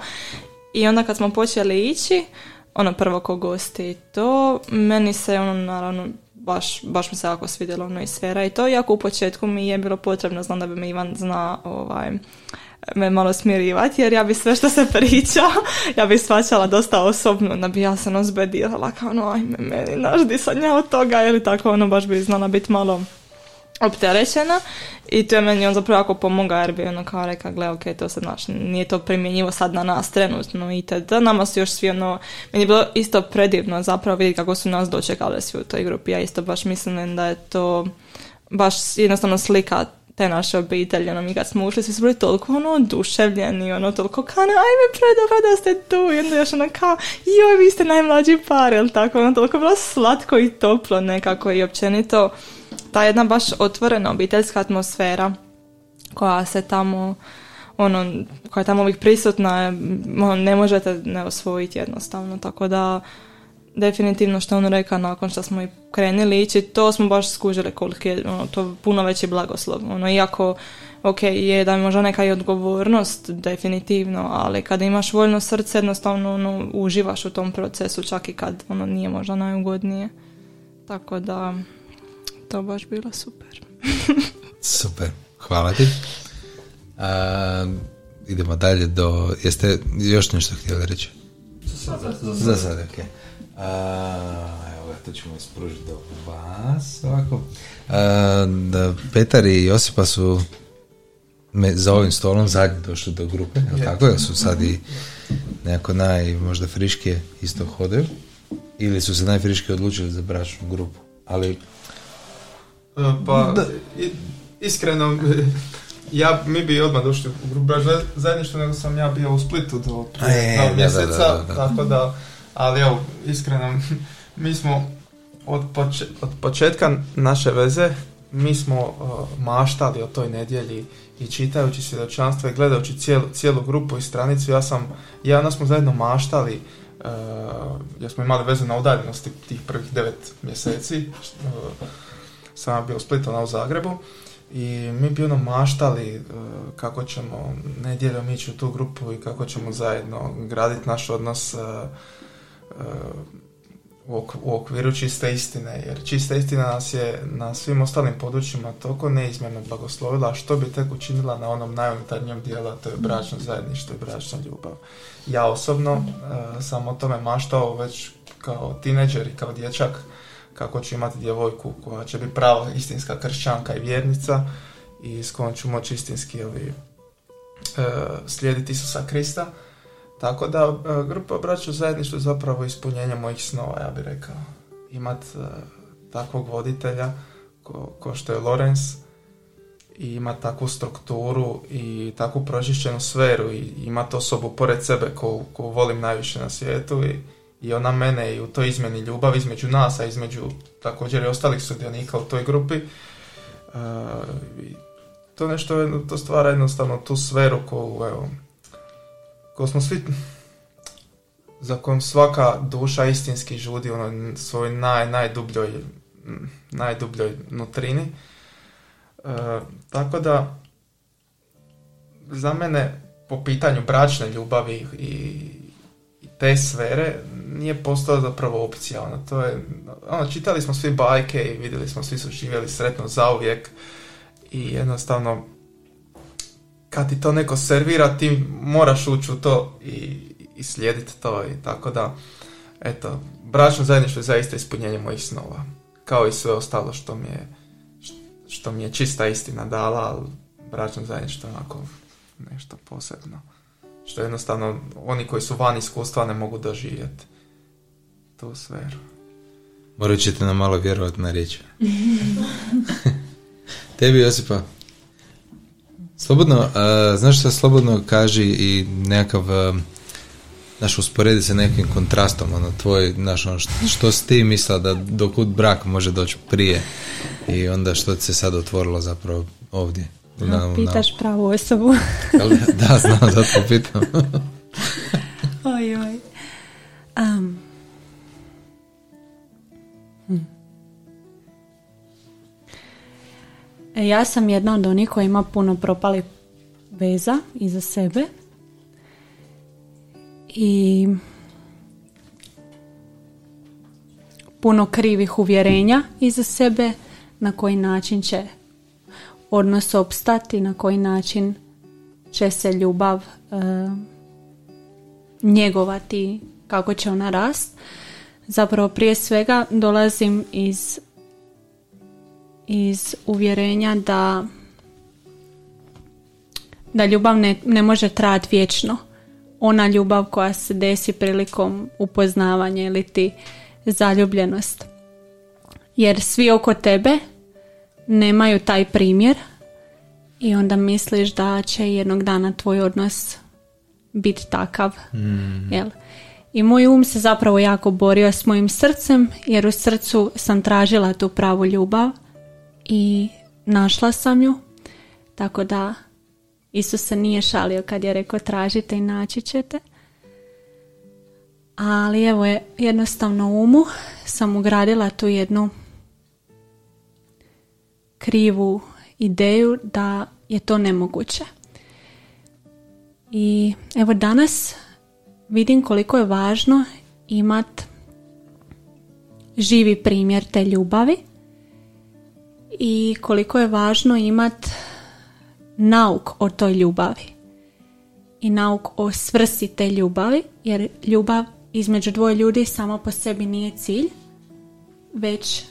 H: I onda kad smo počeli ići, ono prvo ko gosti to, meni se ono naravno baš, baš mi se jako svidjelo ono i sfera i to, iako u početku mi je bilo potrebno, znam da bi me Ivan zna ovaj, me malo smirivati, jer ja bi sve što se priča, ja bi svačala dosta osobno, da bi ja se ono zbedirala, kao ono, ajme meni, naš od toga, ili tako, ono, baš bi znala biti malo opterećena i to je meni on zapravo jako pomogao jer bi ono kao reka, gle, ok, to se znaš, nije to primjenjivo sad na nas trenutno i da nama su još svi ono, meni je bilo isto predivno zapravo vidjeti kako su nas dočekali svi u toj grupi, ja isto baš mislim da je to baš jednostavno slika te naše obitelji, ono, mi kad smo ušli, svi su bili toliko, ono, oduševljeni, ono, toliko, kao, ajme, predobro da ste tu, i onda još, ono, kao, joj, vi ste najmlađi par, jel tako, ono, toliko bilo slatko i toplo nekako i općenito, ta jedna baš otvorena obiteljska atmosfera koja se tamo ono, koja je tamo uvijek prisutna, ono, ne možete ne osvojiti jednostavno, tako da definitivno što on rekao nakon što smo i krenuli ići, to smo baš skužili koliko je ono, to puno veći blagoslov. Ono, iako, ok, je da je možda neka i odgovornost, definitivno, ali kada imaš voljno srce, jednostavno ono, uživaš u tom procesu, čak i kad ono nije možda najugodnije. Tako da, to baš bilo super.
A: super, hvala ti. idemo dalje do... Jeste još nešto htjeli reći?
C: Za sad,
A: za sad, ok. evo to ćemo ispružiti do vas ovako. da Petar i Josipa su me, za ovim stolom zadnji došli do grupe, jel tako? Jel su sad i nekako naj, možda friške isto hodaju? Ili su se najfriške odlučili za bračnu grupu? Ali
D: pa, iskreno, ja, mi bi odmah došli u grupu zajedništvo, nego sam ja bio u Splitu do prije mjeseca, tako da, ali evo, iskreno, mi smo od, od početka naše veze, mi smo uh, maštali o toj nedjelji i čitajući svjedočanstva i gledajući cijelu, cijelu grupu i stranicu, ja sam, ja nas smo zajedno maštali, uh, jer smo imali veze na udaljenosti tih prvih devet mjeseci, uh, sam bio u Splitu, u Zagrebu i mi bi ono maštali e, kako ćemo nedjeljom ići u tu grupu i kako ćemo zajedno graditi naš odnos e, e, u okviru čiste istine, jer čista istina nas je na svim ostalim područjima toliko neizmjerno blagoslovila, što bi tek učinila na onom najunutarnjem dijelu, to je bračno zajedništvo i bračna ljubav. Ja osobno sam o tome maštao već kao tineđer i kao dječak, kako ću imati djevojku koja će biti prava istinska kršćanka i vjernica i s kojom ću moći istinski ovi, e, slijediti Isusa Krista. Tako da e, grupa braća zajedništvo je zapravo ispunjenje mojih snova, ja bih rekao. Imat e, takvog voditelja ko, ko što je Lorenz i ima takvu strukturu i takvu pročišćenu sferu i imati osobu pored sebe koju ko volim najviše na svijetu i i ona mene i u toj izmjeni ljubav između nas, a između također i ostalih sudionika u toj grupi. Uh, to nešto to stvara jednostavno tu sferu koju, evo, koju smo svi za kojom svaka duša istinski žudi ono svoj naj, najdubljoj najdubljoj nutrini. Uh, tako da za mene po pitanju bračne ljubavi i te sfere nije postala zapravo opcija. Ono, to je, ono, čitali smo svi bajke i vidjeli smo, svi su živjeli sretno zauvijek i jednostavno kad ti to neko servira, ti moraš ući u to i, i slijediti to i tako da, eto, bračno zajedništvo je zaista ispunjenje mojih snova. Kao i sve ostalo što mi je, što mi je čista istina dala, ali bračno zajedništvo onako nešto posebno. Što jednostavno oni koji su van iskustva ne mogu doživjeti tu sferu.
A: Morat ćete nam malo vjerovati na riječ. Tebi Josipa, slobodno, znaš što slobodno kaži i nekakav znaš, usporedi se nekim kontrastom, ono, tvoj, znaš, ono, što, što si ti mislila da dokud brak može doći prije i onda što ti se sad otvorilo zapravo ovdje?
E: Na, pitaš pravu osobu.
A: da, znam, zato pitam.
E: oj, oj. Ja sam jedna od onih koja ima puno propali veza iza sebe i puno krivih uvjerenja iza sebe na koji način će odnos opstati, na koji način će se ljubav e, njegovati, kako će ona rast. Zapravo prije svega dolazim iz iz uvjerenja da da ljubav ne, ne može trajati vječno ona ljubav koja se desi prilikom upoznavanja ili ti zaljubljenost. Jer svi oko tebe nemaju taj primjer i onda misliš da će jednog dana tvoj odnos biti takav. Mm. Jel? I moj um se zapravo jako borio s mojim srcem jer u srcu sam tražila tu pravu ljubav i našla sam ju. Tako da Isus se nije šalio kad je rekao tražite i naći ćete. Ali evo je jednostavno umu sam ugradila tu jednu krivu ideju da je to nemoguće. I evo danas vidim koliko je važno imat živi primjer te ljubavi i koliko je važno imat nauk o toj ljubavi i nauk o svrsi te ljubavi, jer ljubav između dvoje ljudi samo po sebi nije cilj, već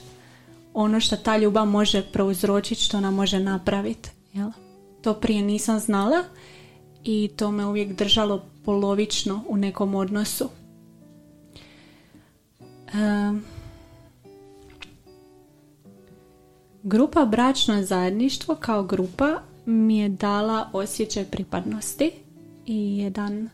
E: ono što ta ljubav može prouzročiti, što ona može napraviti. Jel? To prije nisam znala i to me uvijek držalo polovično u nekom odnosu. Grupa Bračno zajedništvo kao grupa mi je dala osjećaj pripadnosti i jedan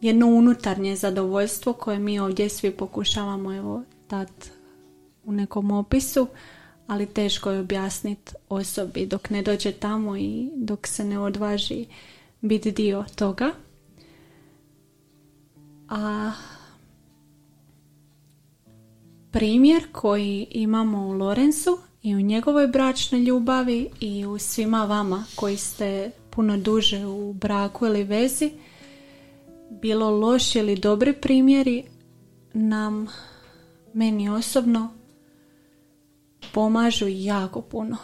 E: jedno unutarnje zadovoljstvo koje mi ovdje svi pokušavamo evo dati u nekom opisu, ali teško je objasniti osobi dok ne dođe tamo i dok se ne odvaži biti dio toga. A primjer koji imamo u Lorenzu i u njegovoj bračnoj ljubavi i u svima vama koji ste puno duže u braku ili vezi, bilo loši ili dobri primjeri, nam, meni osobno, pomažu jako puno.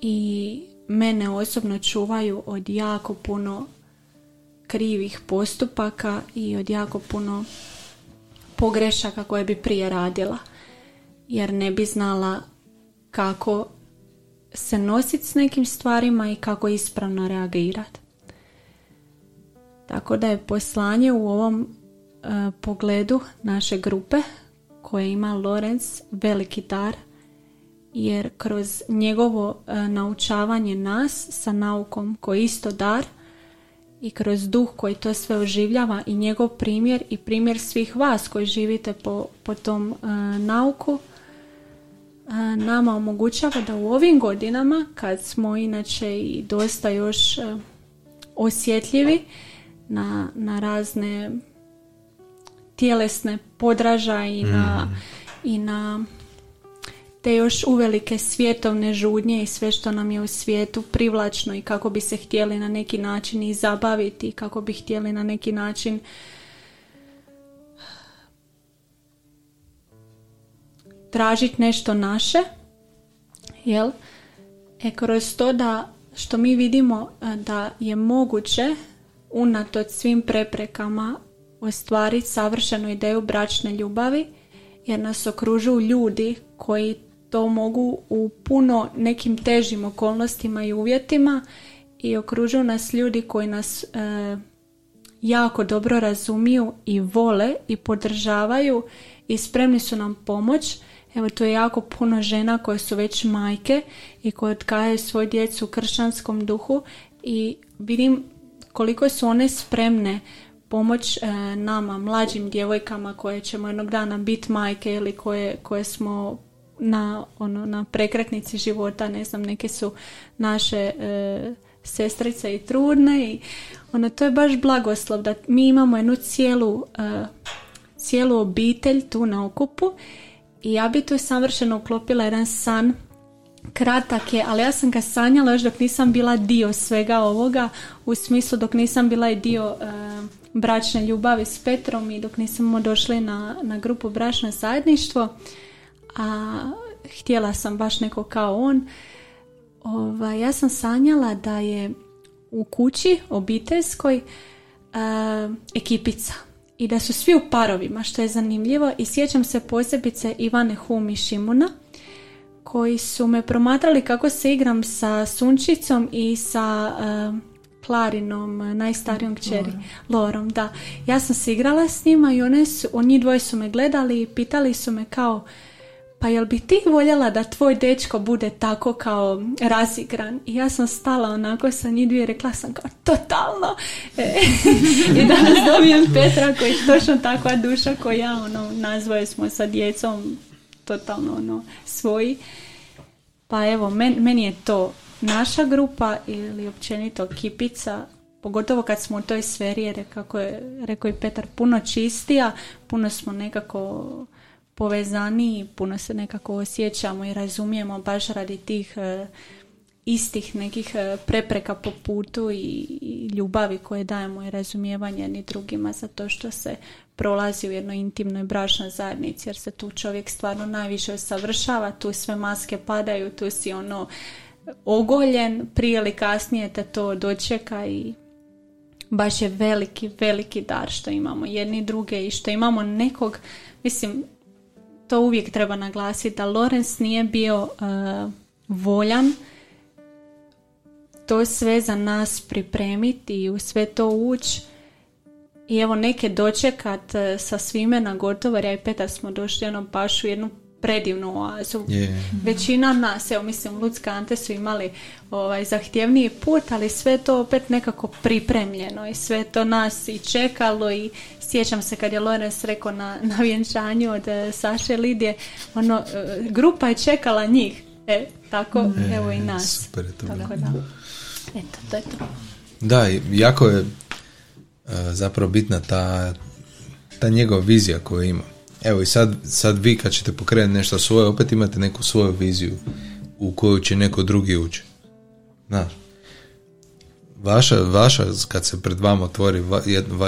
E: I mene osobno čuvaju od jako puno krivih postupaka i od jako puno pogrešaka koje bi prije radila jer ne bi znala kako se nositi s nekim stvarima i kako ispravno reagirati. Tako da je poslanje u ovom e, pogledu naše grupe koje ima Lorenz veliki dar jer kroz njegovo e, naučavanje nas sa naukom koji isto dar i kroz duh koji to sve oživljava i njegov primjer i primjer svih vas koji živite po, po tom uh, nauku uh, nama omogućava da u ovim godinama kad smo inače i dosta još uh, osjetljivi na, na razne tjelesne podražaje i na, mm. i na te još uvelike svjetovne žudnje i sve što nam je u svijetu privlačno i kako bi se htjeli na neki način i zabaviti, kako bi htjeli na neki način tražiti nešto naše, jel? E kroz to da što mi vidimo e, da je moguće unatoč svim preprekama ostvariti savršenu ideju bračne ljubavi jer nas okružuju ljudi koji to mogu u puno nekim težim okolnostima i uvjetima i okružuju nas ljudi koji nas e, jako dobro razumiju i vole i podržavaju i spremni su nam pomoć. Evo tu je jako puno žena koje su već majke i koje odkajaju svoju djecu u kršćanskom duhu i vidim koliko su one spremne pomoć e, nama, mlađim djevojkama koje ćemo jednog dana biti majke ili koje, koje smo na, ono, na prekretnici života, ne znam, neke su naše e, sestrice i trudne i ono, to je baš blagoslov da mi imamo jednu cijelu, e, cijelu obitelj tu na okupu i ja bi tu savršeno uklopila jedan san. Kratak je, ali ja sam ga sanjala još dok nisam bila dio svega ovoga, u smislu dok nisam bila i dio e, bračne ljubavi s Petrom i dok nismo došli na, na grupu bračno zajedništvo, a htjela sam baš neko kao on, ova, ja sam sanjala da je u kući obiteljskoj e, ekipica i da su svi u parovima, što je zanimljivo i sjećam se posebice Ivane Hum i Šimuna koji su me promatrali kako se igram sa Sunčicom i sa uh, Klarinom, najstarijom kćeri, Lorom. da. Ja sam se igrala s njima i one su, oni dvoje su me gledali i pitali su me kao pa jel bi ti voljela da tvoj dečko bude tako kao razigran? I ja sam stala onako sa njih dvije rekla sam kao totalno. E, I danas dobijem Petra koji je točno takva duša koja ja, ono, nazvoje smo sa djecom totalno ono, svoji. Pa evo, meni je to naša grupa ili općenito kipica, pogotovo kad smo u toj sferi, jer kako je rekao i Petar, puno čistija, puno smo nekako povezani, puno se nekako osjećamo i razumijemo baš radi tih e, istih nekih e, prepreka po putu i, ljubavi koje dajemo i razumijevanje ni drugima za to što se prolazi u jednoj intimnoj bračnoj zajednici jer se tu čovjek stvarno najviše usavršava, tu sve maske padaju, tu si ono ogoljen, prije ili kasnije te to dočeka i baš je veliki, veliki dar što imamo jedni druge i što imamo nekog, mislim, to uvijek treba naglasiti da Lorenz nije bio uh, voljan. To sve za nas pripremiti i u sve to ući i evo neke dočekat uh, sa svime na gotovo, ja i Petar smo došli jednom pašu jednu predivnu oazu. Većina nas, evo mislim Lucka Ante su imali ovaj, zahtjevniji put, ali sve to opet nekako pripremljeno i sve to nas i čekalo i sjećam se kad je Lorenz rekao na, na vjenčanju od uh, Saše Lidije, ono, e, grupa je čekala njih. E, tako, e, evo i nas.
A: Super je to tako
E: da. Eto, to je to.
A: Da, jako je zapravo bitna ta, ta njegova vizija koju ima Evo i sad, sad vi kad ćete pokrenuti nešto svoje, opet imate neku svoju viziju u koju će neko drugi ući. Znaš, vaša, vaša, kad se pred vama otvori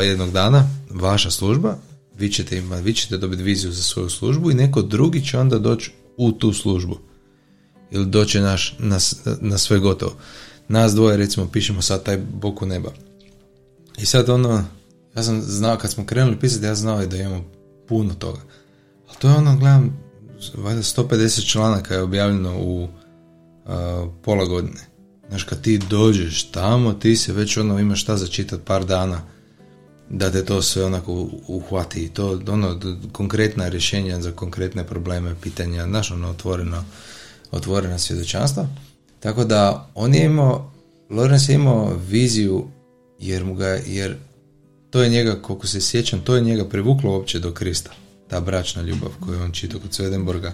A: jednog dana, vaša služba, vi ćete, ima, vi ćete dobiti viziju za svoju službu i neko drugi će onda doći u tu službu. Ili doće naš, na, na sve gotovo. Nas dvoje, recimo, pišemo sad taj boku neba. I sad ono, ja sam znao, kad smo krenuli pisati, ja znao da imamo puno toga. Ali to je ono, gledam, valjda 150 članaka je objavljeno u pola godine. Znaš, kad ti dođeš tamo, ti se već ono imaš šta začitati par dana da te to sve onako uhvati to ono konkretna rješenja za konkretne probleme, pitanja, znaš ono otvoreno, otvorena svjedočanstva. Tako da on je imao, Lorenz je imao viziju jer mu ga, jer to je njega, koliko se sjećam, to je njega privuklo uopće do Krista. Ta bračna ljubav koju on čitao kod Swedenborga.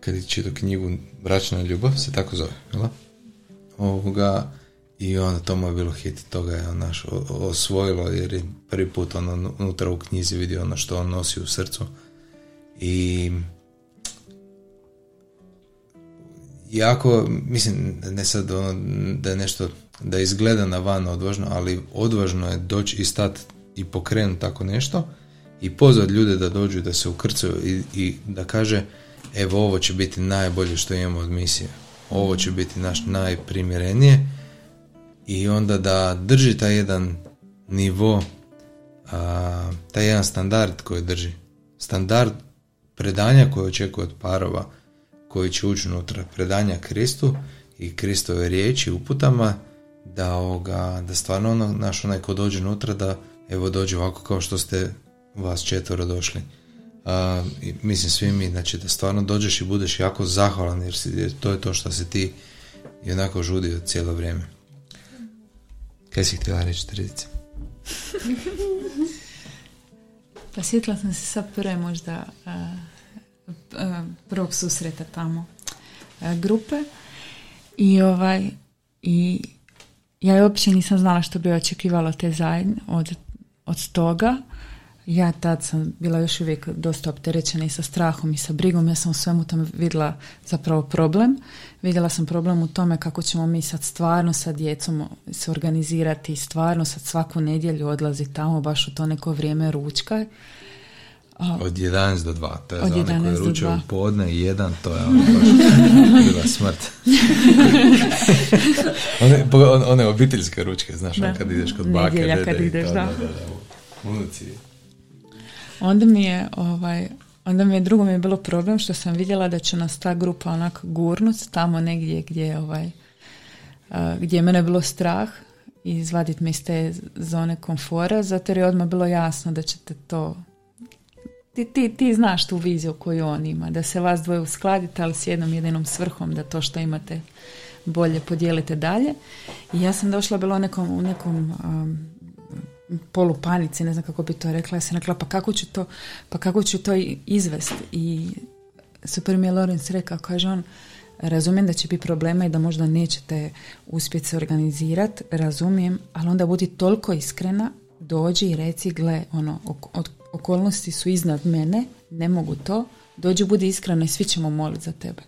A: Kad je čitao knjigu Bračna ljubav, se tako zove, jel? Ovoga, i onda to mu je bilo hit, toga je on naš osvojilo jer je prvi put ono unutra u knjizi vidio ono što on nosi u srcu. I jako, mislim, ne sad ono, da je nešto da izgleda na van odvažno, ali odvažno je doći i stati i pokrenuti tako nešto i pozvati ljude da dođu da se ukrcaju i, i da kaže evo ovo će biti najbolje što imamo od misije. Ovo će biti naš najprimjerenije i onda da drži taj jedan nivo, a, taj jedan standard koji drži. Standard predanja koje očekuje od parova koji će ući unutra predanja Kristu i Kristove riječi uputama da, ovoga, da stvarno ono, naš onaj ko dođe unutra da evo dođe ovako kao što ste vas četvoro došli. A, mislim svi mi, znači da stvarno dođeš i budeš jako zahvalan jer, si, to je to što se ti i onako žudio cijelo vrijeme. Kaj si htjela reći, Tridice?
F: pa sjetila sam se sad prve možda prvog susreta tamo grupe i ovaj i ja uopće nisam znala što bi očekivala te zajedne od, od toga ja tad sam bila još uvijek dosta opterećena i sa strahom i sa brigom. Ja sam u svemu tome vidjela zapravo problem. Vidjela sam problem u tome kako ćemo mi sad stvarno sa djecom se organizirati i stvarno sad svaku nedjelju odlazi tamo baš u to neko vrijeme ručka.
A: Od 11 do 2, to je od za one koje ruče u podne i jedan, to je ono bila smrt. one, one obiteljske ručke, znaš, da. kad ideš kod bake,
F: dede, kad ideš, da. da, da, da. Unuci onda mi je ovaj, onda mi je drugo mi je bilo problem što sam vidjela da će nas ta grupa onak gurnut tamo negdje gdje ovaj gdje je mene bilo strah i izvaditi me iz te zone komfora zato jer je odmah bilo jasno da ćete to ti, ti, ti znaš tu viziju koju on ima da se vas dvoje uskladite ali s jednom jedinom svrhom da to što imate bolje podijelite dalje. I ja sam došla bilo nekom, u nekom polupanici, ne znam kako bi to rekla, ja sam rekla pa kako ću to, pa kako ću to izvesti i super mi je Lorenz rekao, kaže on, razumijem da će biti problema i da možda nećete uspjeti se organizirati, razumijem, ali onda budi toliko iskrena, dođi i reci, gle, ono, okolnosti su iznad mene, ne mogu to, dođi, budi iskrena i svi ćemo moliti za tebe.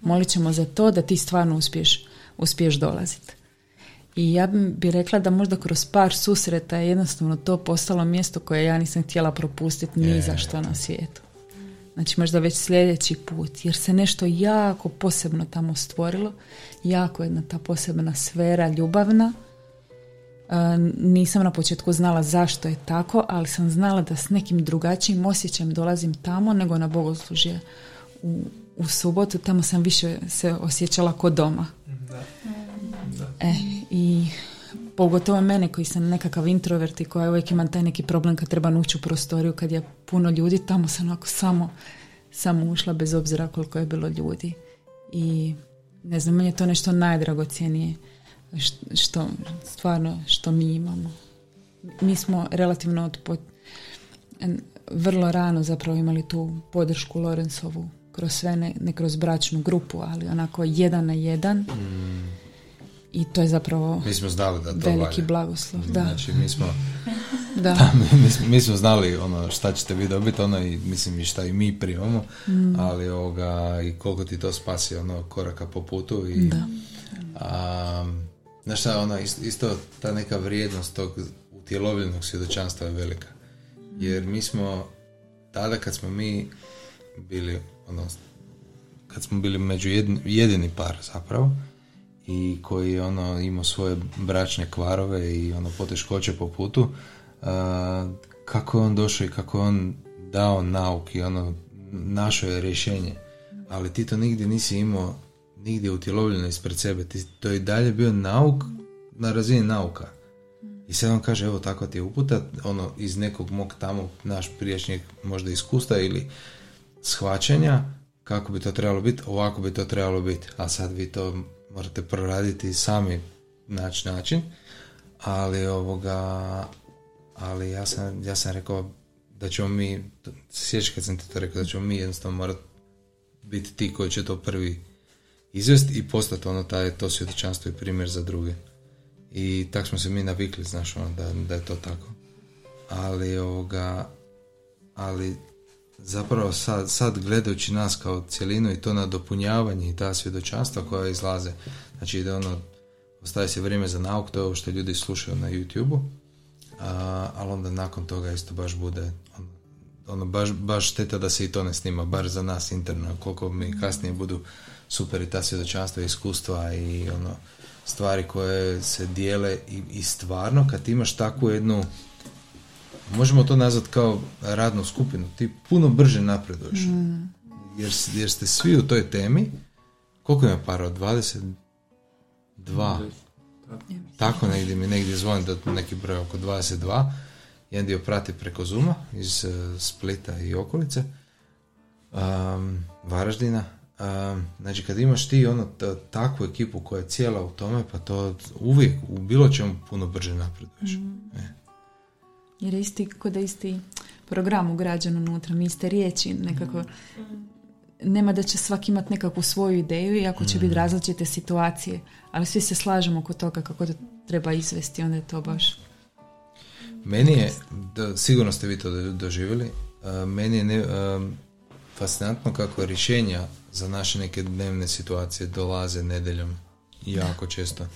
F: Molit ćemo za to da ti stvarno uspiješ, uspiješ dolaziti. I ja bi rekla da možda kroz par susreta je jednostavno to postalo mjesto koje ja nisam htjela propustiti ni za što na svijetu. Znači možda već sljedeći put, jer se nešto jako posebno tamo stvorilo, jako jedna ta posebna sfera ljubavna. E, nisam na početku znala zašto je tako, ali sam znala da s nekim drugačijim osjećajem dolazim tamo nego na bogoslužje u, u subotu. Tamo sam više se osjećala kod doma. Da. E, i pogotovo mene koji sam nekakav introvert i koja uvijek imam taj neki problem kad treba ući u prostoriju kad je puno ljudi, tamo sam onako samo, samo ušla bez obzira koliko je bilo ljudi. I ne znam, meni je to nešto najdragocjenije što stvarno što mi imamo. Mi smo relativno od vrlo rano zapravo imali tu podršku Lorenzovu kroz sve, ne, ne kroz bračnu grupu, ali onako jedan na jedan. Mm i to je zapravo
A: mi smo znali da to
F: veliki valja. blagoslov. Da.
A: Znači mi smo, da. mi, mi, smo znali ono šta ćete vi dobiti, ono i mislim i šta i mi primamo, mm. ali ovoga i koliko ti to spasi ono koraka po putu i da. A, znaš šta, ono, isto ta neka vrijednost tog utjelovljenog svjedočanstva je velika. Jer mi smo tada kad smo mi bili ono, kad smo bili među jedini par zapravo, i koji je ono imao svoje bračne kvarove i ono poteškoće po putu uh, kako je on došao i kako je on dao nauk i ono našo je rješenje. Ali ti to nigdje nisi imao nigdje utjelovljeno ispred sebe. Ti, to je i dalje bio nauk na razini nauka. I sad on kaže evo tako ti je uputa. Ono iz nekog mog tamo naš prijašnjeg možda iskustva ili shvaćanja kako bi to trebalo biti ovako bi to trebalo biti. A sad vi to morate proraditi sami naći način, ali ovoga, ali ja sam, ja sam rekao da ćemo mi, sjećaš kad sam ti to rekao, da ćemo mi jednostavno morati biti ti koji će to prvi izvesti i postati ono taj, to svjedočanstvo i primjer za druge. I tak smo se mi navikli, znaš, ono, da, da je to tako. Ali ovoga, ali zapravo sad, sad gledajući nas kao cjelinu i to nadopunjavanje i ta svjedočanstva koja izlaze, znači da ono, ostaje se vrijeme za nauk, to je ovo što ljudi slušaju na YouTube-u, ali onda nakon toga isto baš bude ono, ono, baš, baš šteta da se i to ne snima, bar za nas interno, koliko mi kasnije budu super i ta svjedočanstva i iskustva i ono stvari koje se dijele i, i stvarno kad imaš takvu jednu možemo to nazvati kao radnu skupinu, ti puno brže napreduješ. Mm. jer, jer ste svi u toj temi, koliko ima para, 22? Tako negdje mi negdje zvoni da neki broj oko 22. Jedan dio prati preko Zuma iz uh, Splita i okolice. Um, Varaždina. Um, znači kad imaš ti ono takvu ekipu koja je cijela u tome, pa to uvijek u bilo čemu puno brže napreduješ. Mm. E.
F: Jer je isti, kod isti program ugrađen unutra, iste riječi, nekako. Mm nema da će svaki imati nekakvu svoju ideju i ako će biti mm. različite situacije, ali svi se slažemo oko toga kako to treba izvesti, onda je to baš...
A: Meni je, da, sigurno ste vi to doživjeli, meni je ne, fascinantno kako rješenja za naše neke dnevne situacije dolaze nedeljom jako često.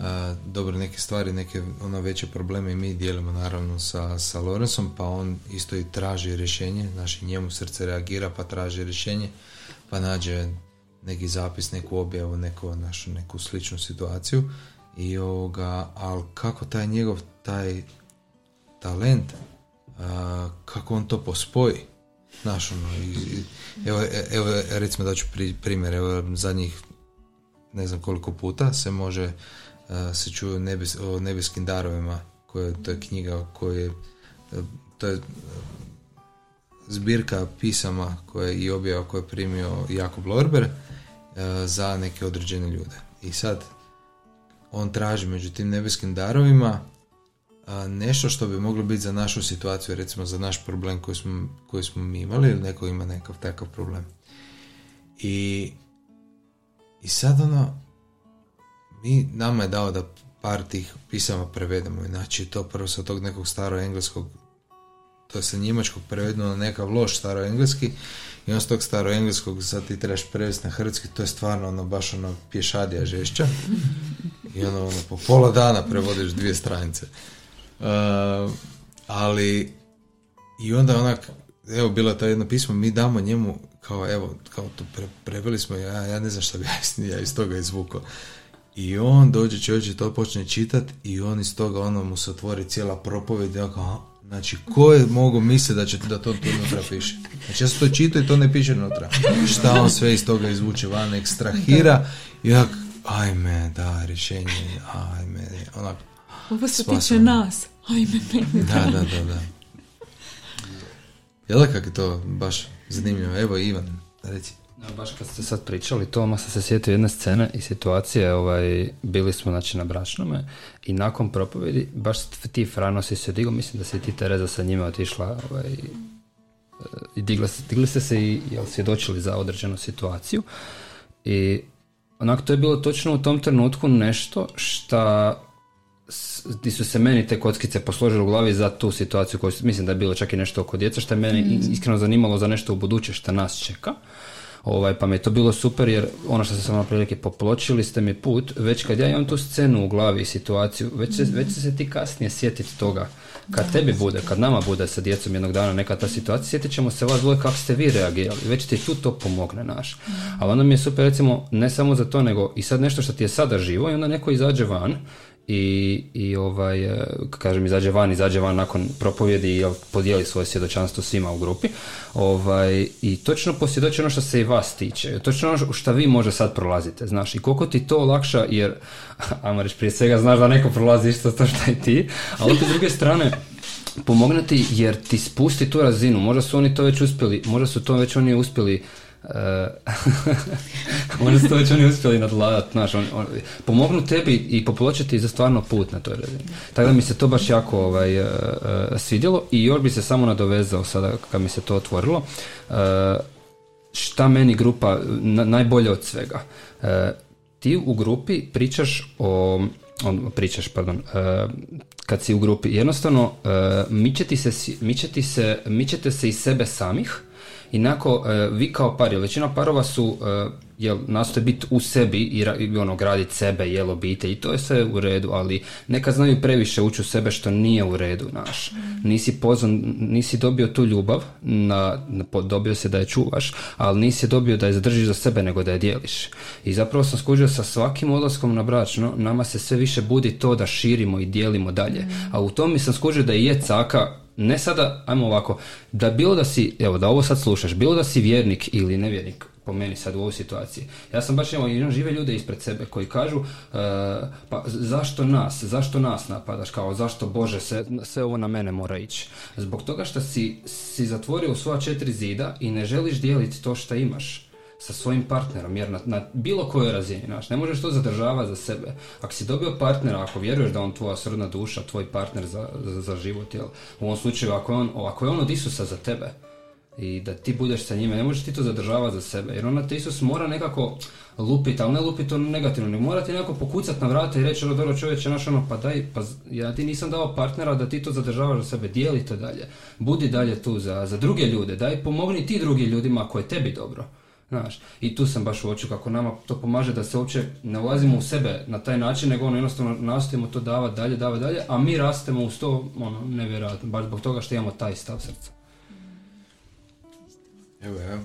A: A, dobro, neke stvari, neke ono veće probleme mi dijelimo naravno sa, sa Lorensom, pa on isto i traži rješenje, naši njemu srce reagira pa traži rješenje, pa nađe neki zapis, neku objavu, neku, našu, neku sličnu situaciju. I ovoga, ali kako taj njegov, taj talent, a, kako on to pospoji, Znaš, ono, i, evo, evo, recimo da ću primjer, evo, zadnjih ne znam koliko puta se može uh, se čuju nebes, o nebeskim darovima koje, to je knjiga koje uh, to je uh, zbirka pisama koje i objava koje je primio Jakob Lorber za neke određene ljude. I sad on traži među tim nebeskim darovima nešto što bi moglo biti za našu situaciju, recimo za naš problem koji smo, koji smo mi imali ili neko ima nekakav takav problem. I i sad ono, mi, nama je dao da par tih pisama prevedemo. Znači to prvo sa tog nekog staro engleskog, to je sa njemačkog prevedeno na nekav loš staro engleski i on s tog staro engleskog sad ti trebaš prevesti na hrvatski, to je stvarno ono baš ono pješadija žešća. I ono, ono po pola dana prevodiš dvije stranice. Uh, ali i onda onak, evo bilo je to jedno pismo, mi damo njemu kao evo, kao to pre, preveli smo, ja, ja ne znam šta bi ja, ja iz toga izvukao. I on dođe čovječe to počne čitat i on iz toga ono mu se otvori cijela propovjed i kao, znači ko je mogu misliti da će da to tu unutra piše? Znači ja sam to čitao i to ne piše unutra. Šta on sve iz toga izvuče van, ekstrahira i onak, ajme, da, rješenje, ajme, onak.
F: Ovo se tiče nas, ajme, meni,
A: da. Da, da, da, da. Jel kak je to baš Zanimljivo, evo Ivan, reci.
C: baš kad ste sad pričali Toma se sjetio jedne scene i situacije, ovaj, bili smo znači na brašnome i nakon propovedi, baš ti Frano si se digao, mislim da si ti Tereza sa njima otišla ovaj, i digli, digli ste se i jel, svjedočili za određenu situaciju i onako to je bilo točno u tom trenutku nešto što di su se meni te kockice posložile u glavi za tu situaciju koju mislim da je bilo čak i nešto oko djeca što je mene mm. iskreno zanimalo za nešto u buduće što nas čeka. Ovaj, pa mi je to bilo super jer ono što ste samo prilike popločili ste mi put, već kad ja imam tu scenu u glavi i situaciju, već, se, već se ti kasnije sjetiti toga. Kad tebi bude, kad nama bude sa djecom jednog dana neka ta situacija, sjetit ćemo se vas dvoje kako ste vi reagirali, već ti tu to pomogne naš. Mm. Ali onda mi je super recimo ne samo za to, nego i sad nešto što ti je sada živo i onda neko izađe van i, i ovaj, e, kažem, izađe van, izađe van nakon propovjedi i podijeli svoje svjedočanstvo svima u grupi. Ovaj, I točno posvjedoči ono što se i vas tiče. Točno ono što vi može sad prolazite, znaš. I koliko ti to olakša, jer, ajmo reći, prije svega znaš da neko prolazi isto to što i ti, ali s druge strane, pomogne ti jer ti spusti tu razinu. Možda su oni to već uspjeli, možda su to već oni uspjeli oni su to već oni uspjeli nadvladati, znaš, on, on, pomognu tebi i popločiti za stvarno put na toj razini. Tako da mi se to baš jako ovaj, uh, svidjelo i još bi se samo nadovezao sada kad mi se to otvorilo. Uh, šta meni grupa najbolje od svega? ti u grupi pričaš o on, pričaš, pardon, kad si u grupi, jednostavno mičete se, mičete se, mičete se iz sebe samih i nako e, vi kao par, većina parova su e, jel, nastoje biti u sebi i, i ono, graditi sebe, jel, obitelj i to je sve u redu, ali nekad znaju previše ući u sebe što nije u redu, naš. Nisi pozvan, nisi dobio tu ljubav, na, na, dobio se da je čuvaš, ali nisi dobio da je zadržiš za sebe, nego da je dijeliš. I zapravo sam skužio sa svakim odlaskom na bračno, nama se sve više budi to da širimo i dijelimo dalje. A u tom sam skužio da je caka ne sada, ajmo ovako, da bilo da si, evo da ovo sad slušaš, bilo da si vjernik ili nevjernik, po meni sad u ovoj situaciji. Ja sam baš imao imam žive ljude ispred sebe koji kažu uh, pa zašto nas, zašto nas napadaš, kao zašto Bože se, sve ovo na mene mora ići. Zbog toga što si, si zatvorio svoja četiri zida i ne želiš dijeliti to što imaš sa svojim partnerom, jer na, na bilo kojoj razini, znaš, ne možeš to zadržavati za sebe. Ako si dobio partnera, ako vjeruješ da on tvoja srodna duša, tvoj partner za, za, za život, jel, u ovom slučaju, ako je, on, ako je on od Isusa za tebe, i da ti budeš sa njime, ne možeš ti to zadržavati za sebe, jer onda te Isus mora nekako lupiti, ali ne lupiti ono negativno, ne mora ti nekako pokucati na vrata i reći ono dobro čovječe, naš ono, pa daj, pa ja ti nisam dao partnera da ti to zadržavaš za sebe, dijeli to dalje, budi dalje tu za, za druge ljude, daj pomogni ti drugim ljudima ako je tebi dobro. Znaš, i tu sam baš uočio kako nama to pomaže da se uopće ne ulazimo u sebe na taj način, nego ono jednostavno nastojimo to davati dalje, davati dalje, a mi rastemo uz to, ono, nevjerojatno, baš zbog toga što imamo taj stav srca.
A: Evo, evo.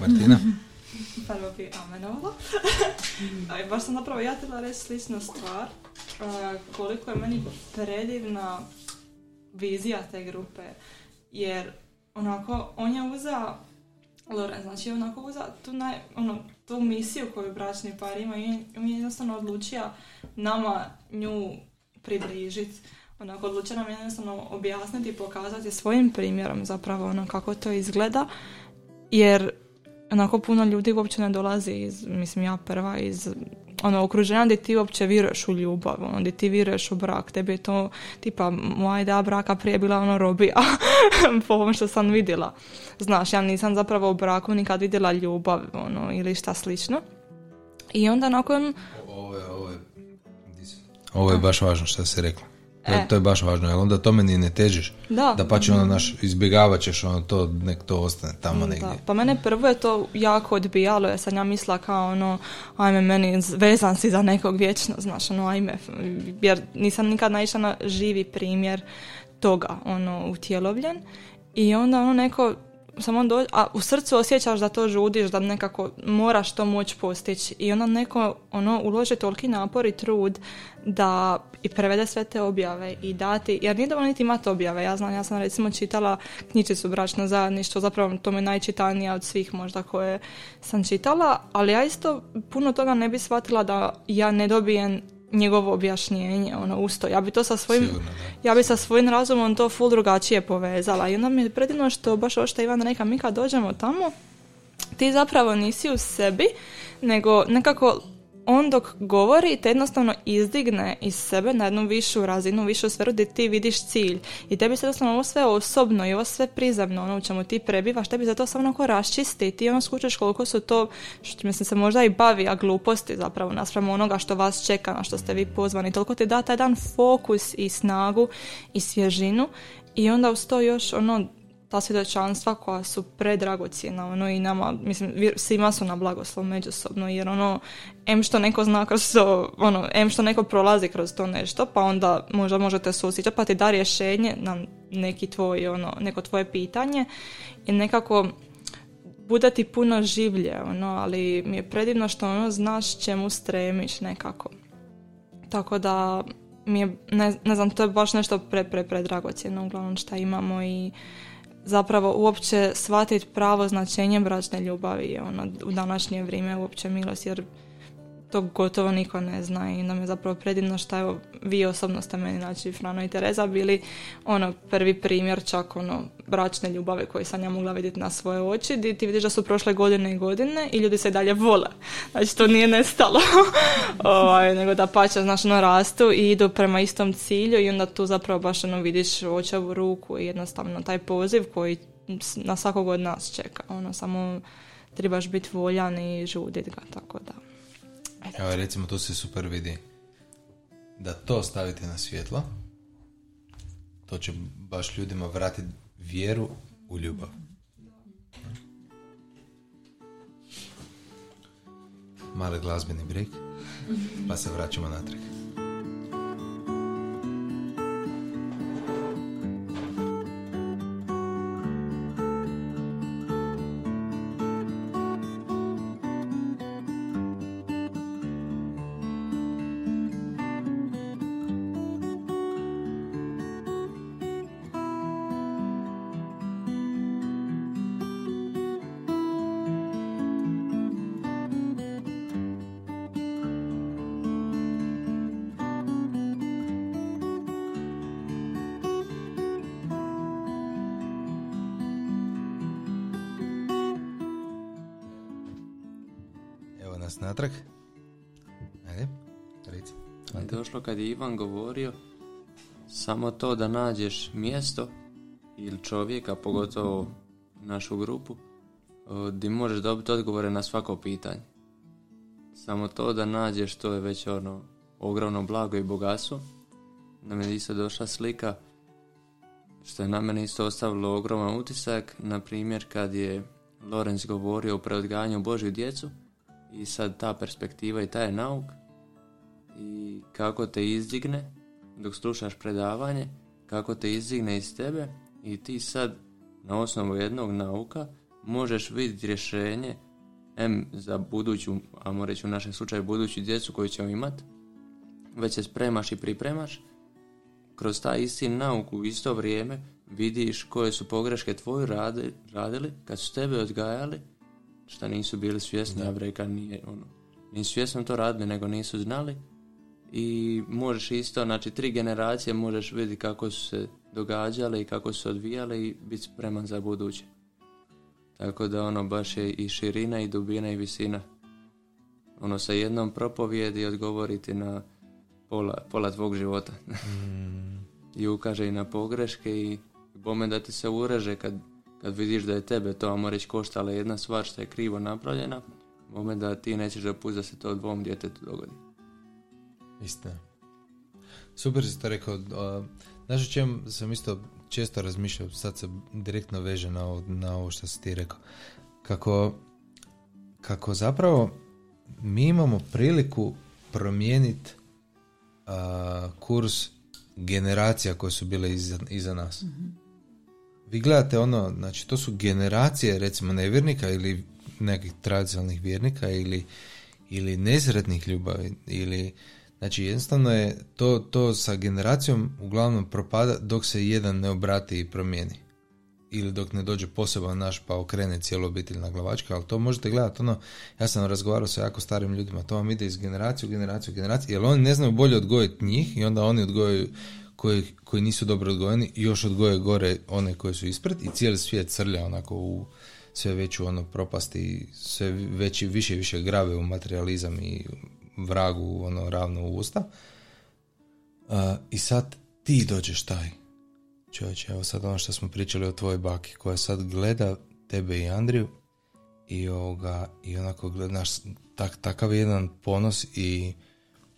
A: Martina?
H: Prvo bi amenovala. Baš sam napravo ja htjela reći sličnu stvar. koliko je meni predivna vizija te grupe. Jer onako, on je uzeo Loren, znači onako uzeo tu, naj, ono, tu misiju koju bračni par ima i on je jednostavno odlučio nama nju približiti. Onako odlučio nam jednostavno objasniti i pokazati svojim primjerom zapravo ono kako to izgleda jer onako puno ljudi uopće ne dolazi iz, mislim ja prva iz ono okruženja gdje ti uopće vjeruješ u ljubav, ono gdje ti vjeruješ u brak, tebi je to tipa moja ideja braka prije bila ono robija po ovom što sam vidjela. Znaš, ja nisam zapravo u braku nikad vidjela ljubav ono ili šta slično. I onda nakon...
A: Ovo je, ovo je, ovo je baš važno što si rekla. E. To je baš važno, jer onda tome ni ne težiš. Da. Da pa će ono naš, izbjegavat ćeš ono to, nek to ostane tamo negdje. Da.
H: Pa mene prvo je to jako odbijalo, jer sam ja mislila kao ono, ajme meni vezan si za nekog vječno, znaš, ono ajme, jer nisam nikad naišla na živi primjer toga, ono, utjelovljen. I onda ono neko samo do, a u srcu osjećaš da to žudiš, da nekako moraš to moći postići i onda neko ono uloži toliki napor i trud da i prevede sve te objave i dati, jer nije dovoljno niti imati objave, ja znam, ja sam recimo čitala knjižicu Bračno zajedništvo, zapravo to mi je najčitanija od svih možda koje sam čitala, ali ja isto puno toga ne bi shvatila da ja ne dobijem njegovo objašnjenje, ono usto. Ja bi to sa svojim, ja bi sa svojim razumom to full drugačije povezala. I onda mi je predivno što baš ovo što Ivan reka, mi kad dođemo tamo, ti zapravo nisi u sebi, nego nekako on dok govori te jednostavno izdigne iz sebe na jednu višu razinu, višu sferu gdje ti vidiš cilj. I tebi se jednostavno ovo sve osobno i ovo sve prizemno, ono u čemu ti prebivaš, tebi za to samo onako raščisti i ti ono skučeš koliko su to, što mislim se možda i bavi, a gluposti zapravo naspram onoga što vas čeka, na što ste vi pozvani. Toliko ti da taj dan fokus i snagu i svježinu i onda uz to još ono ta svjedočanstva koja su predragocjena ono i nama, mislim, svima su na blagoslov međusobno, jer ono, em što neko zna kroz to, ono, em što neko prolazi kroz to nešto, pa onda možda možete susjećati, pa ti da rješenje na neki tvoj, ono, neko tvoje pitanje i nekako bude ti puno življe, ono, ali mi je predivno što ono znaš čemu stremiš nekako. Tako da mi je, ne, ne znam, to je baš nešto pre, pre, pre uglavnom šta imamo i zapravo uopće shvatiti pravo značenje bračne ljubavi ono, u današnje vrijeme uopće milost jer to gotovo niko ne zna i nam je zapravo predivno što evo vi osobno ste meni znači Frano i Tereza bili ono prvi primjer čak ono bračne ljubave koje sam ja mogla vidjeti na svoje oči gdje ti vidiš da su prošle godine i godine i ljudi se dalje vole. Znači to nije nestalo. Ovaj, nego da pače znaš ono rastu i idu prema istom cilju i onda tu zapravo baš ono vidiš očevu ruku i jednostavno taj poziv koji na svakog od nas čeka. Ono samo trebaš biti voljan i žudit ga tako da
A: Evo recimo to se super vidi. Da to stavite na svjetlo, to će baš ljudima vratiti vjeru u ljubav. Mali glazbeni break, pa se vraćamo natrag.
B: Ivan govorio, samo to da nađeš mjesto ili čovjeka, pogotovo našu grupu, gdje možeš dobiti odgovore na svako pitanje. Samo to da nađeš, to je već ono ogromno blago i bogatstvo. Na meni isto došla slika što je na mene isto ostavilo ogroman utisak, na primjer kad je Lorenz govorio o preodgajanju Božju djecu i sad ta perspektiva i taj nauk i kako te izdigne dok slušaš predavanje, kako te izdigne iz tebe i ti sad na osnovu jednog nauka možeš vidjeti rješenje M za buduću, a reći u našem slučaju buduću djecu koju ćemo imati, već se spremaš i pripremaš, kroz taj isti nauku u isto vrijeme vidiš koje su pogreške tvoji radili kad su tebe odgajali, šta nisu bili svjesni, a breka nije ono, nisu svjesno to radili, nego nisu znali i možeš isto, znači tri generacije možeš vidjeti kako su se događale i kako su se odvijale i biti spreman za buduće. Tako da ono baš je i širina i dubina i visina. Ono sa jednom propovijedi odgovoriti na pola, pola tvog života. Mm. I ukaže i na pogreške i bome da ti se ureže kad, kad vidiš da je tebe to, amo reći, koštala jedna stvar što je krivo napravljena, bome da ti nećeš dopustiti da se to dvom djetetu dogodi.
A: Istina. Super si to rekao. Znaš o čem sam isto često razmišljao, sad se direktno veže na ovo, na ovo što si ti rekao. Kako, kako zapravo mi imamo priliku promijeniti kurs generacija koje su bile iza, iza nas. mm Vi gledate ono, znači to su generacije recimo nevjernika ili nekih tradicionalnih vjernika ili, ili nezretnih ljubavi ili Znači jednostavno je to, to sa generacijom uglavnom propada dok se jedan ne obrati i promijeni. Ili dok ne dođe poseban naš pa okrene cijelu obitelj na glavačke, ali to možete gledati ono, ja sam razgovarao sa jako starim ljudima, to vam ide iz generacije u generaciju u generaciju, jer oni ne znaju bolje odgojiti njih i onda oni odgojaju koji, koji nisu dobro odgojeni još odgoje gore one koji su ispred i cijeli svijet crlja onako u sve veću ono propasti sve veći, više i više grave u materializam i vragu ono ravno u usta. Uh, I sad ti dođeš taj čovječe, evo sad ono što smo pričali o tvojoj baki koja sad gleda tebe i Andriju i ovoga, i onako gledaš tak, takav jedan ponos i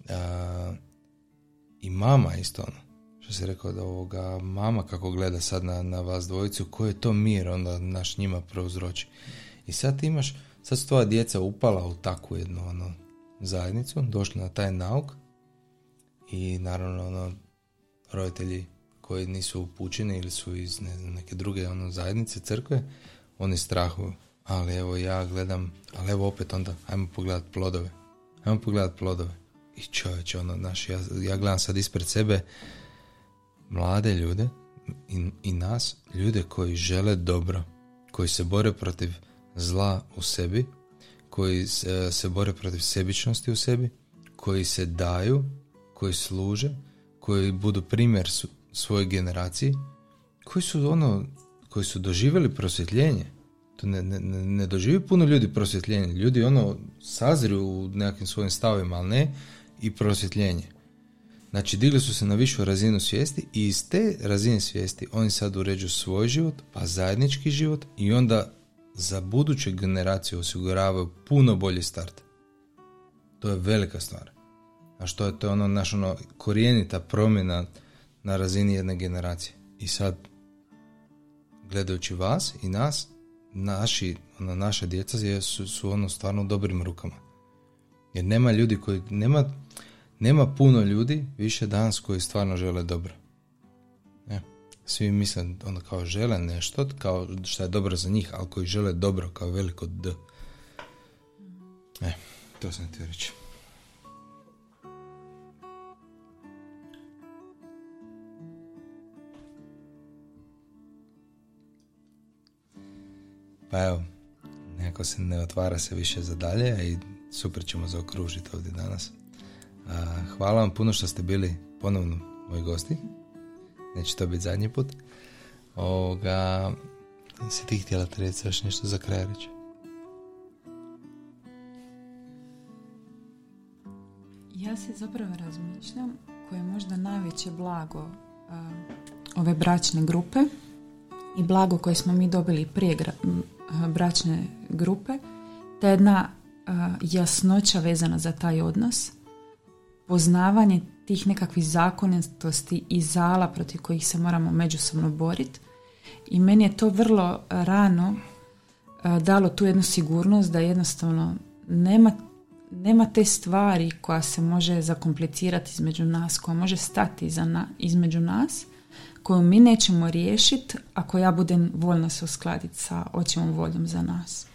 A: uh, i mama isto ono što si rekao da ovoga mama kako gleda sad na, na vas dvojicu koji je to mir onda naš njima prouzroči i sad imaš sad su tvoja djeca upala u takvu jednu ono zajednicu, došli na taj nauk i naravno ono, roditelji koji nisu upućeni ili su iz ne znam, neke druge ono, zajednice, crkve, oni strahuju. Ali evo ja gledam, ali evo opet onda, ajmo pogledat plodove. Ajmo pogledat plodove. I čovječe, ono, naš, ja, ja gledam sad ispred sebe mlade ljude i, i nas, ljude koji žele dobro, koji se bore protiv zla u sebi, koji se bore protiv sebičnosti u sebi, koji se daju, koji služe, koji budu primjer svojoj generaciji, koji su ono, koji su doživjeli prosvjetljenje. To ne, ne, ne doživi puno ljudi prosvjetljenje. Ljudi ono sazriju u nekakvim svojim stavima, ali ne i prosvjetljenje. Znači, digli su se na višu razinu svijesti i iz te razine svijesti oni sad uređuju svoj život, pa zajednički život i onda za buduće generacije osiguravaju puno bolji start. To je velika stvar. A što je to ono naš ono korijenita promjena na razini jedne generacije. I sad gledajući vas i nas, naši, ono, naša djeca su, su ono stvarno dobrim rukama. Jer nema ljudi koji, nema, nema puno ljudi više danas koji stvarno žele dobro svi misle onda kao žele nešto, kao što je dobro za njih, ali koji žele dobro kao veliko D. E, to sam ti reći. Pa evo, nekako se ne otvara se više za dalje i super ćemo zaokružiti ovdje danas. hvala vam puno što ste bili ponovno moji gosti neće to biti zadnji put. Ovoga, si ti htjela reći još nešto za kraj reći?
F: Ja se zapravo razmišljam koje je možda najveće blago ove bračne grupe i blago koje smo mi dobili prije bračne grupe, ta jedna jasnoća vezana za taj odnos, poznavanje tih nekakvih zakonitosti i zala protiv kojih se moramo međusobno boriti. I meni je to vrlo rano dalo tu jednu sigurnost da jednostavno nema, nema te stvari koja se može zakomplicirati između nas, koja može stati za na, između nas, koju mi nećemo riješiti ako ja budem voljna se uskladiti sa očevom voljom za nas.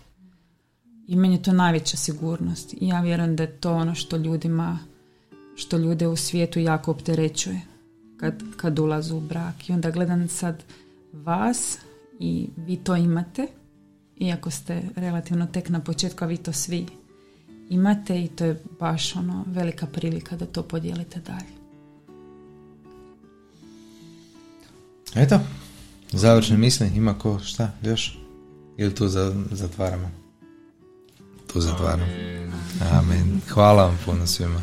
F: I meni je to najveća sigurnost. I ja vjerujem da je to ono što ljudima, što ljude u svijetu jako opterećuje kad, kad ulazu u brak. I onda gledam sad vas i vi to imate, iako ste relativno tek na početku, a vi to svi imate i to je baš ono velika prilika da to podijelite dalje.
A: Eto, završne misli, ima ko šta još? Ili tu zatvaramo? Tu zatvaramo. Amen. Hvala vam puno svima.